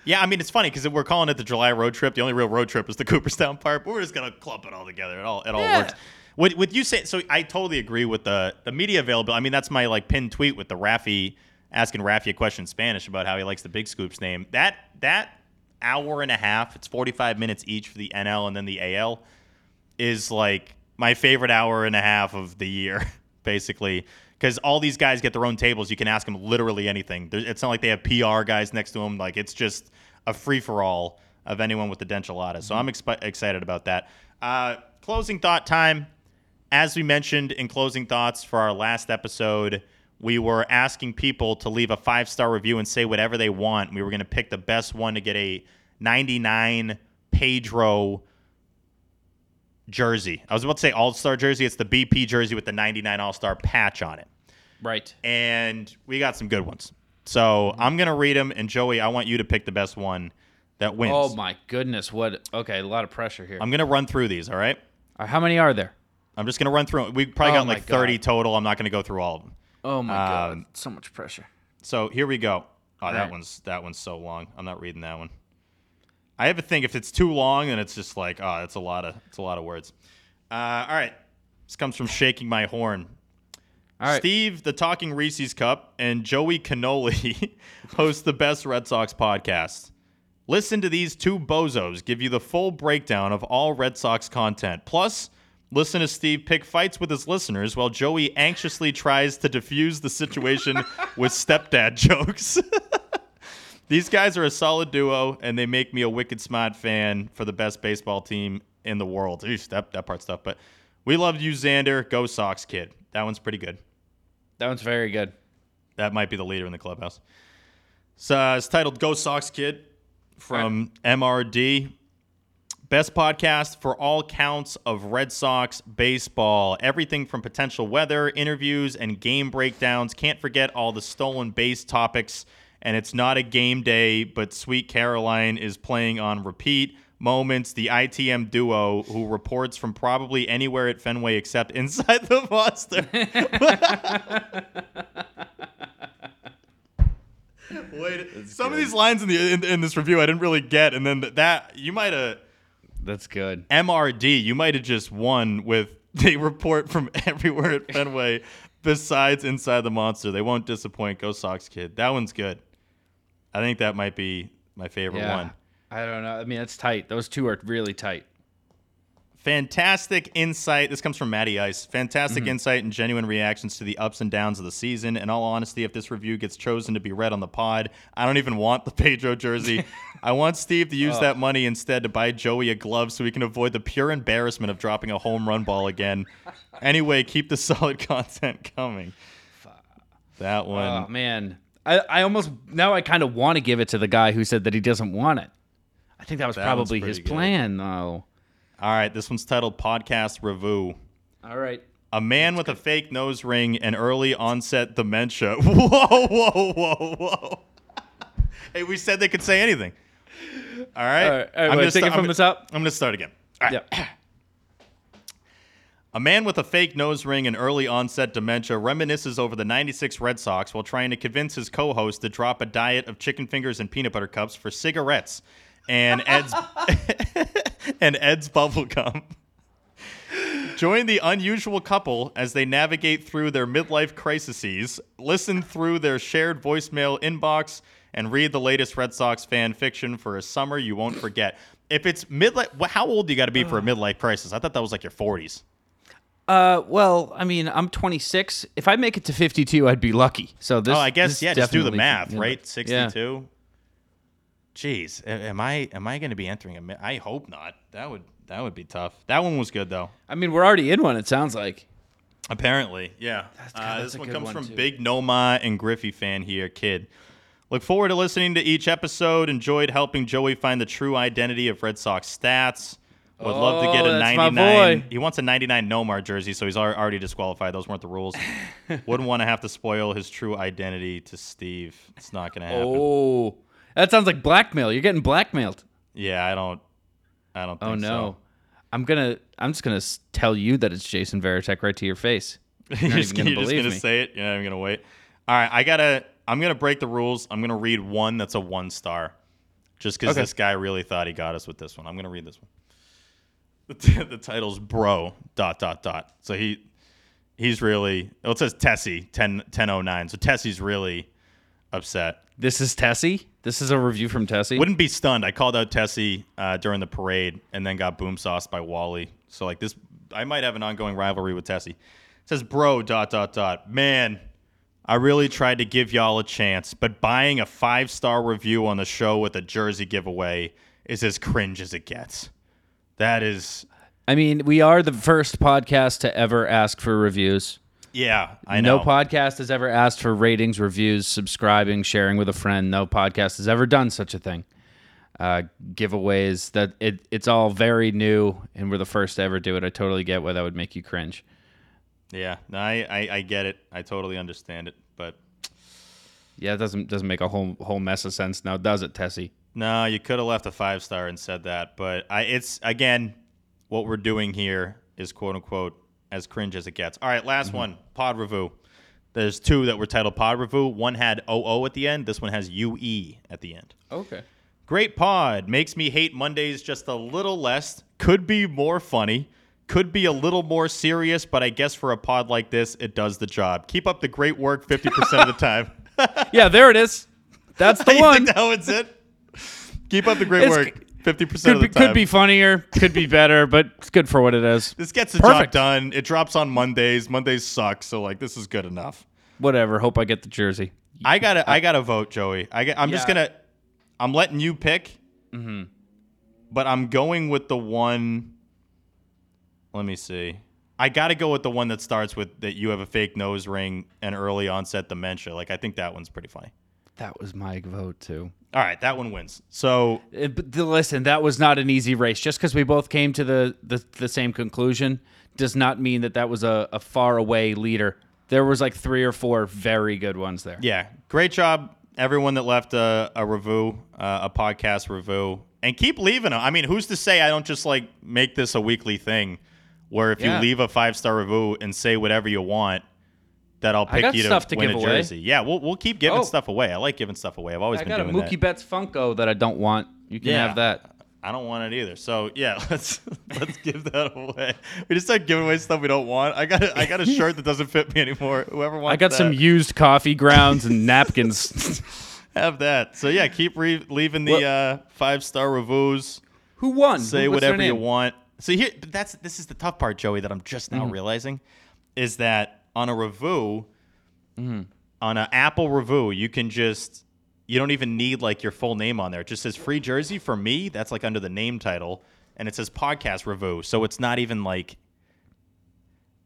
yeah, I mean it's funny because we're calling it the July road trip. The only real road trip is the Cooperstown part, but we're just gonna clump it all together. It all it all Yeah. works. What with you say? So I totally agree with the the media availability. I mean that's my like pinned tweet with the Rafi asking Rafi a question in Spanish about how he likes the Big Scoops name. That that hour and a half. It's 45 minutes each for the NL and then the AL is like my favorite hour and a half of the year, <laughs> basically. Because all these guys get their own tables. You can ask them literally anything. It's not like they have PR guys next to them. Like, it's just a free for all of anyone with the denchilada. So I'm expi- excited about that. Uh, closing thought time. As we mentioned in closing thoughts for our last episode, we were asking people to leave a five star review and say whatever they want. We were going to pick the best one to get a 99 Pedro jersey. I was about to say All Star jersey. It's the BP jersey with the 99 All Star patch on it. Right. And we got some good ones. So I'm going to read them. And Joey, I want you to pick the best one that wins. Oh my goodness! What? Okay, a lot of pressure here. I'm going to run through these, all right? How many are there? I'm just going to run through. We probably Oh got like 30 God. total. I'm not going to go through all of them. Oh my god! Um, So much pressure. So here we go. Oh, that Right. one's that one's so long. I'm not reading that one. I have a thing. If it's too long, then it's just like, oh, it's a lot of it's a lot of words. Uh, all right. This comes from shaking my horn. All right. Steve, the Talking Reese's Cup, and Joey Cannoli <laughs> host the best Red Sox podcast. Listen to these two bozos give you the full breakdown of all Red Sox content. Plus, listen to Steve pick fights with his listeners while Joey anxiously tries to diffuse the situation <laughs> with stepdad jokes. <laughs> These guys are a solid duo, and they make me a wicked smart fan for the best baseball team in the world. Eesh, that, that part's tough, but we love you, Xander. Go Sox, kid. That one's pretty good. That one's very good. That might be the leader in the clubhouse. So uh, it's titled "Go Sox Kid" from MRD. Best podcast for all counts of Red Sox baseball. Everything from potential weather, interviews, and game breakdowns. Can't forget all the stolen base topics. And it's not a game day, but Sweet Caroline is playing on repeat. Moments, the ITM duo who reports from probably anywhere at Fenway except <laughs> inside the monster. <laughs> Wait, some of these lines in the in, in this review I didn't really get, and then that you might have That's good. MRD. You might have just won with <laughs> they report from <laughs> everywhere at Fenway besides inside the monster. They won't disappoint. Go Sox, kid. That one's good. I think that might be my favorite Yeah. one. I don't know. I mean, it's tight. Those two are really tight. Fantastic insight. This comes from Matty Ice. Fantastic mm-hmm. insight and genuine reactions to the ups and downs of the season. In all honesty, if this review gets chosen to be read on the pod, I don't even want the <laughs> Pedro jersey. I want Steve to use oh. that money instead to buy Joey a glove so he can avoid the pure embarrassment of dropping a home run ball again. <laughs> Anyway, keep the <laughs> solid content coming. That one. Oh man, I, I almost now I kind of want to give it to the guy who said that he doesn't want it. I think that was That probably his good. plan, though. All right, this one's titled Podcast Review. All right. A man with a fake nose ring and early onset dementia. <laughs> Whoa, whoa, whoa, whoa. hey, we said they could say anything. All right. <laughs> All right, all right, I'm gonna take it from the top. I'm going to start again. All right. Yeah. A man with a fake nose ring and early onset dementia reminisces over the 96 Red Sox while trying to convince his co host to drop a diet of chicken fingers and peanut butter cups for cigarettes and Ed's, <laughs> and Ed's bubble gum. Join the unusual couple as they navigate through their midlife crises, listen through their shared voicemail inbox, and read the latest Red Sox fan fiction for a summer you won't forget. If it's midlife, how old do you got to be for a midlife crisis? I thought that was like your 40s. Uh, well, I mean, I'm 26. If I make it to 52, I'd be lucky. So this. oh, I guess yeah. Just do the math, yeah. right? Yeah. 62. Jeez, am I am I going to be entering a? mi- I hope not. That would that would be tough. That one was good though. I mean, we're already in one. It sounds like. Apparently, yeah. God, Uh, that's this a one comes one, from too. Big Nomar and Griffey fan here, kid. Look forward to listening to each episode. Enjoyed helping Joey find the true identity of Red Sox stats. Would love to get a oh, that's 99. He wants a 99 Nomar jersey, so he's already disqualified. Those weren't the rules. <laughs> Wouldn't want to have to spoil his true identity to Steve. It's not going to happen. Oh, that sounds like blackmail. You're getting blackmailed. Yeah, I don't. I don't. Think Oh no. So. I'm gonna. I'm just gonna tell you that it's Jason Varitek right to your face. You're you're just, <laughs> gonna, you're just gonna say it. You're not even gonna wait. All right, I gotta. I'm gonna break the rules. I'm gonna read one that's a one star, just because Okay. this guy really thought he got us with this one. I'm gonna read this one. <laughs> The, t- the title's bro dot dot dot. So he he's really. Well, it says Tessie 10 1009. So Tessie's really upset. This is Tessie. This is a review from Tessie. Wouldn't be stunned. I called out Tessie uh, during the parade and then got boom sauced by Wally. So like this, I might have an ongoing rivalry with Tessie. It says, "Bro, dot dot dot, man." I really tried to give y'all a chance, but buying a five star review on the show with a jersey giveaway is as cringe as it gets. That is, I mean, we are the first podcast to ever ask for reviews. yeah, I know. No podcast has ever asked for ratings, reviews, subscribing, sharing with a friend. No podcast has ever done such a thing. Uh, giveaways that it, it's all very new, and we're the first to ever do it. I totally get why that would make you cringe. Yeah, no, I, I, I get it. I totally understand it, but Yeah, it doesn't doesn't make a whole whole mess of sense now, does it, Tessie? No, you could have left a five star and said that, but I it's again what we're doing here is quote unquote as cringe as it gets. All right, last mm-hmm. one, pod review. There's two that were titled pod review. One had OO at the end. This one has UE at the end. Okay. Great pod. Makes me hate Mondays just a little less. Could be more funny. Could be a little more serious, but I guess for a pod like this, it does the job. Keep up the great work 50% of the time. <laughs> <laughs> Yeah, there it is. That's the <laughs> one. that was it? Keep up the great It's- work 50% Could of the time. could be funnier, could be better, but it's good for what it is. This gets the job done. It drops on Mondays. Mondays suck, so like this is good enough. Whatever. Hope I get the jersey. I gotta, I gotta vote, Joey. I got, I'm just gonna, I'm letting you pick, Mm-hmm. but I'm going with the one. Let me see. I gotta go with the one that starts with that you have a fake nose ring and early onset dementia. Like I think that one's pretty funny. That was my vote too. All right, that one wins. So Uh, but th- listen, that was not an easy race. Just because we both came to the, the, the same conclusion does not mean that that was a, a far away leader. There was like three or four very good ones there. Yeah, great job, everyone that left a, a review, uh, a podcast review, and keep leaving them. I mean, who's to say I don't just like make this a weekly thing, where if Yeah. you leave a five star review and say whatever you want, that I'll pick you to, to win a away. jersey. Yeah, we'll we'll keep giving Oh. stuff away. I like giving stuff away. I've always I been doing that. I got a Mookie. Betts Funko that I don't want. You can Yeah. have that. I don't want it either. So yeah, <laughs> let's let's give that away. We just start giving away stuff we don't want. I got a, I got a shirt that doesn't fit me anymore. Whoever wants I got that. some used coffee grounds and <laughs> napkins. have that. So yeah, keep re- leaving the uh, five star reviews. Who won? Say Who- whatever you want. So here, that's this is the tough part, Joey, that I'm just now Mhm. realizing, is that on a review, Mhm. on an Apple review, you can just you don't even need like your full name on there. It just says free jersey for me. That's like under the name title, and it says podcast review. So it's not even like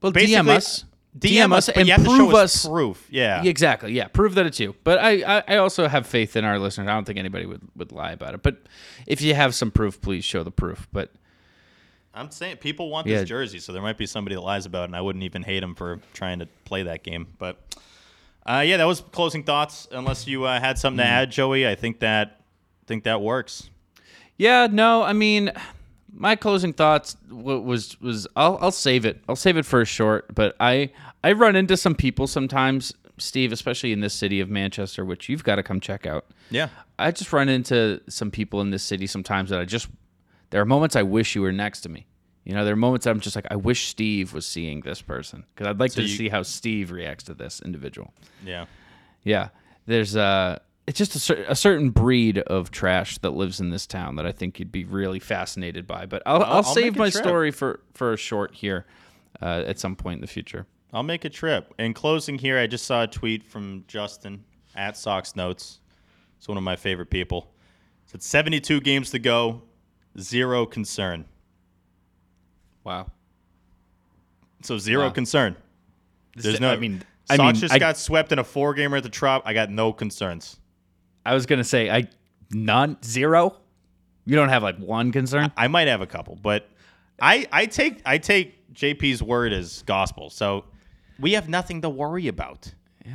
Well, DM us. DM us, and you have to prove us proof. Yeah. exactly. Yeah, prove that it's you. But I, I, I also have faith in our listeners. I don't think anybody would, would lie about it. But if you have some proof, please show the proof. But I'm saying people want Yeah. this jersey, so there might be somebody that lies about it, and I wouldn't even hate him for trying to play that game. But uh, yeah, that was closing thoughts. Unless you uh, had something to Mm. add, Joey, I think that think that works. Yeah, no, I mean, my closing thoughts was was I'll I'll save it. I'll save it for a short. But I I run into some people sometimes, Steve, especially in this city of Manchester, which you've got to come check out. Yeah. I just run into some people in this city sometimes that I just there are moments I wish you were next to me. You know, there are moments I'm just like, I wish Steve was seeing this person because I'd like So to you- see how Steve reacts to this individual. Yeah. Yeah, there's uh it's just a, cer- a certain breed of trash that lives in this town that I think you'd be really fascinated by. But I'll, I'll- I'll, save my trip. story for for a short here uh, at some point in the future. I'll make a trip. In closing here, I just saw a tweet from Justin at Sox Notes. It's one of my favorite people. It said 72 games to go, zero concern. Wow. So zero Wow. concern. There's no. I mean- I mean, just I- got swept in a four gamer at the Trop. I got no concerns. I was gonna say I none zero. You don't have like one concern. I might have a couple, but I I take I take JP's word as gospel. So we have nothing to worry about. Yeah,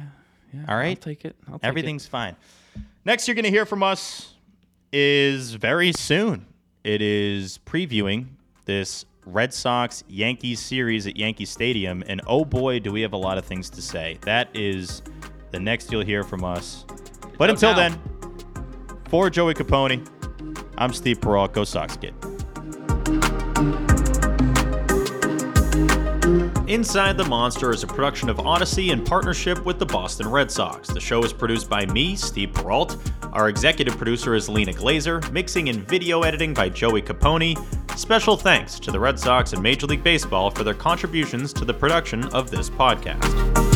yeah. All right, I'll take it. I'll take Everything's fine. Next, you're going to hear from us is very soon. It is previewing this Red Sox Yankees series at Yankee Stadium, and oh boy, do we have a lot of things to say. That is the next you'll hear from us. But until now. then, for Joey Copponi, I'm Steve Perrault. Go Sox, kid. Inside the Monster is a production of Audacy in partnership with the Boston Red Sox. The show is produced by me, Steve Perrault. Our executive producer is Lena Glazer, mixing and video editing by Joey Copponi. Special thanks to the Red Sox and Major League Baseball for their contributions to the production of this podcast.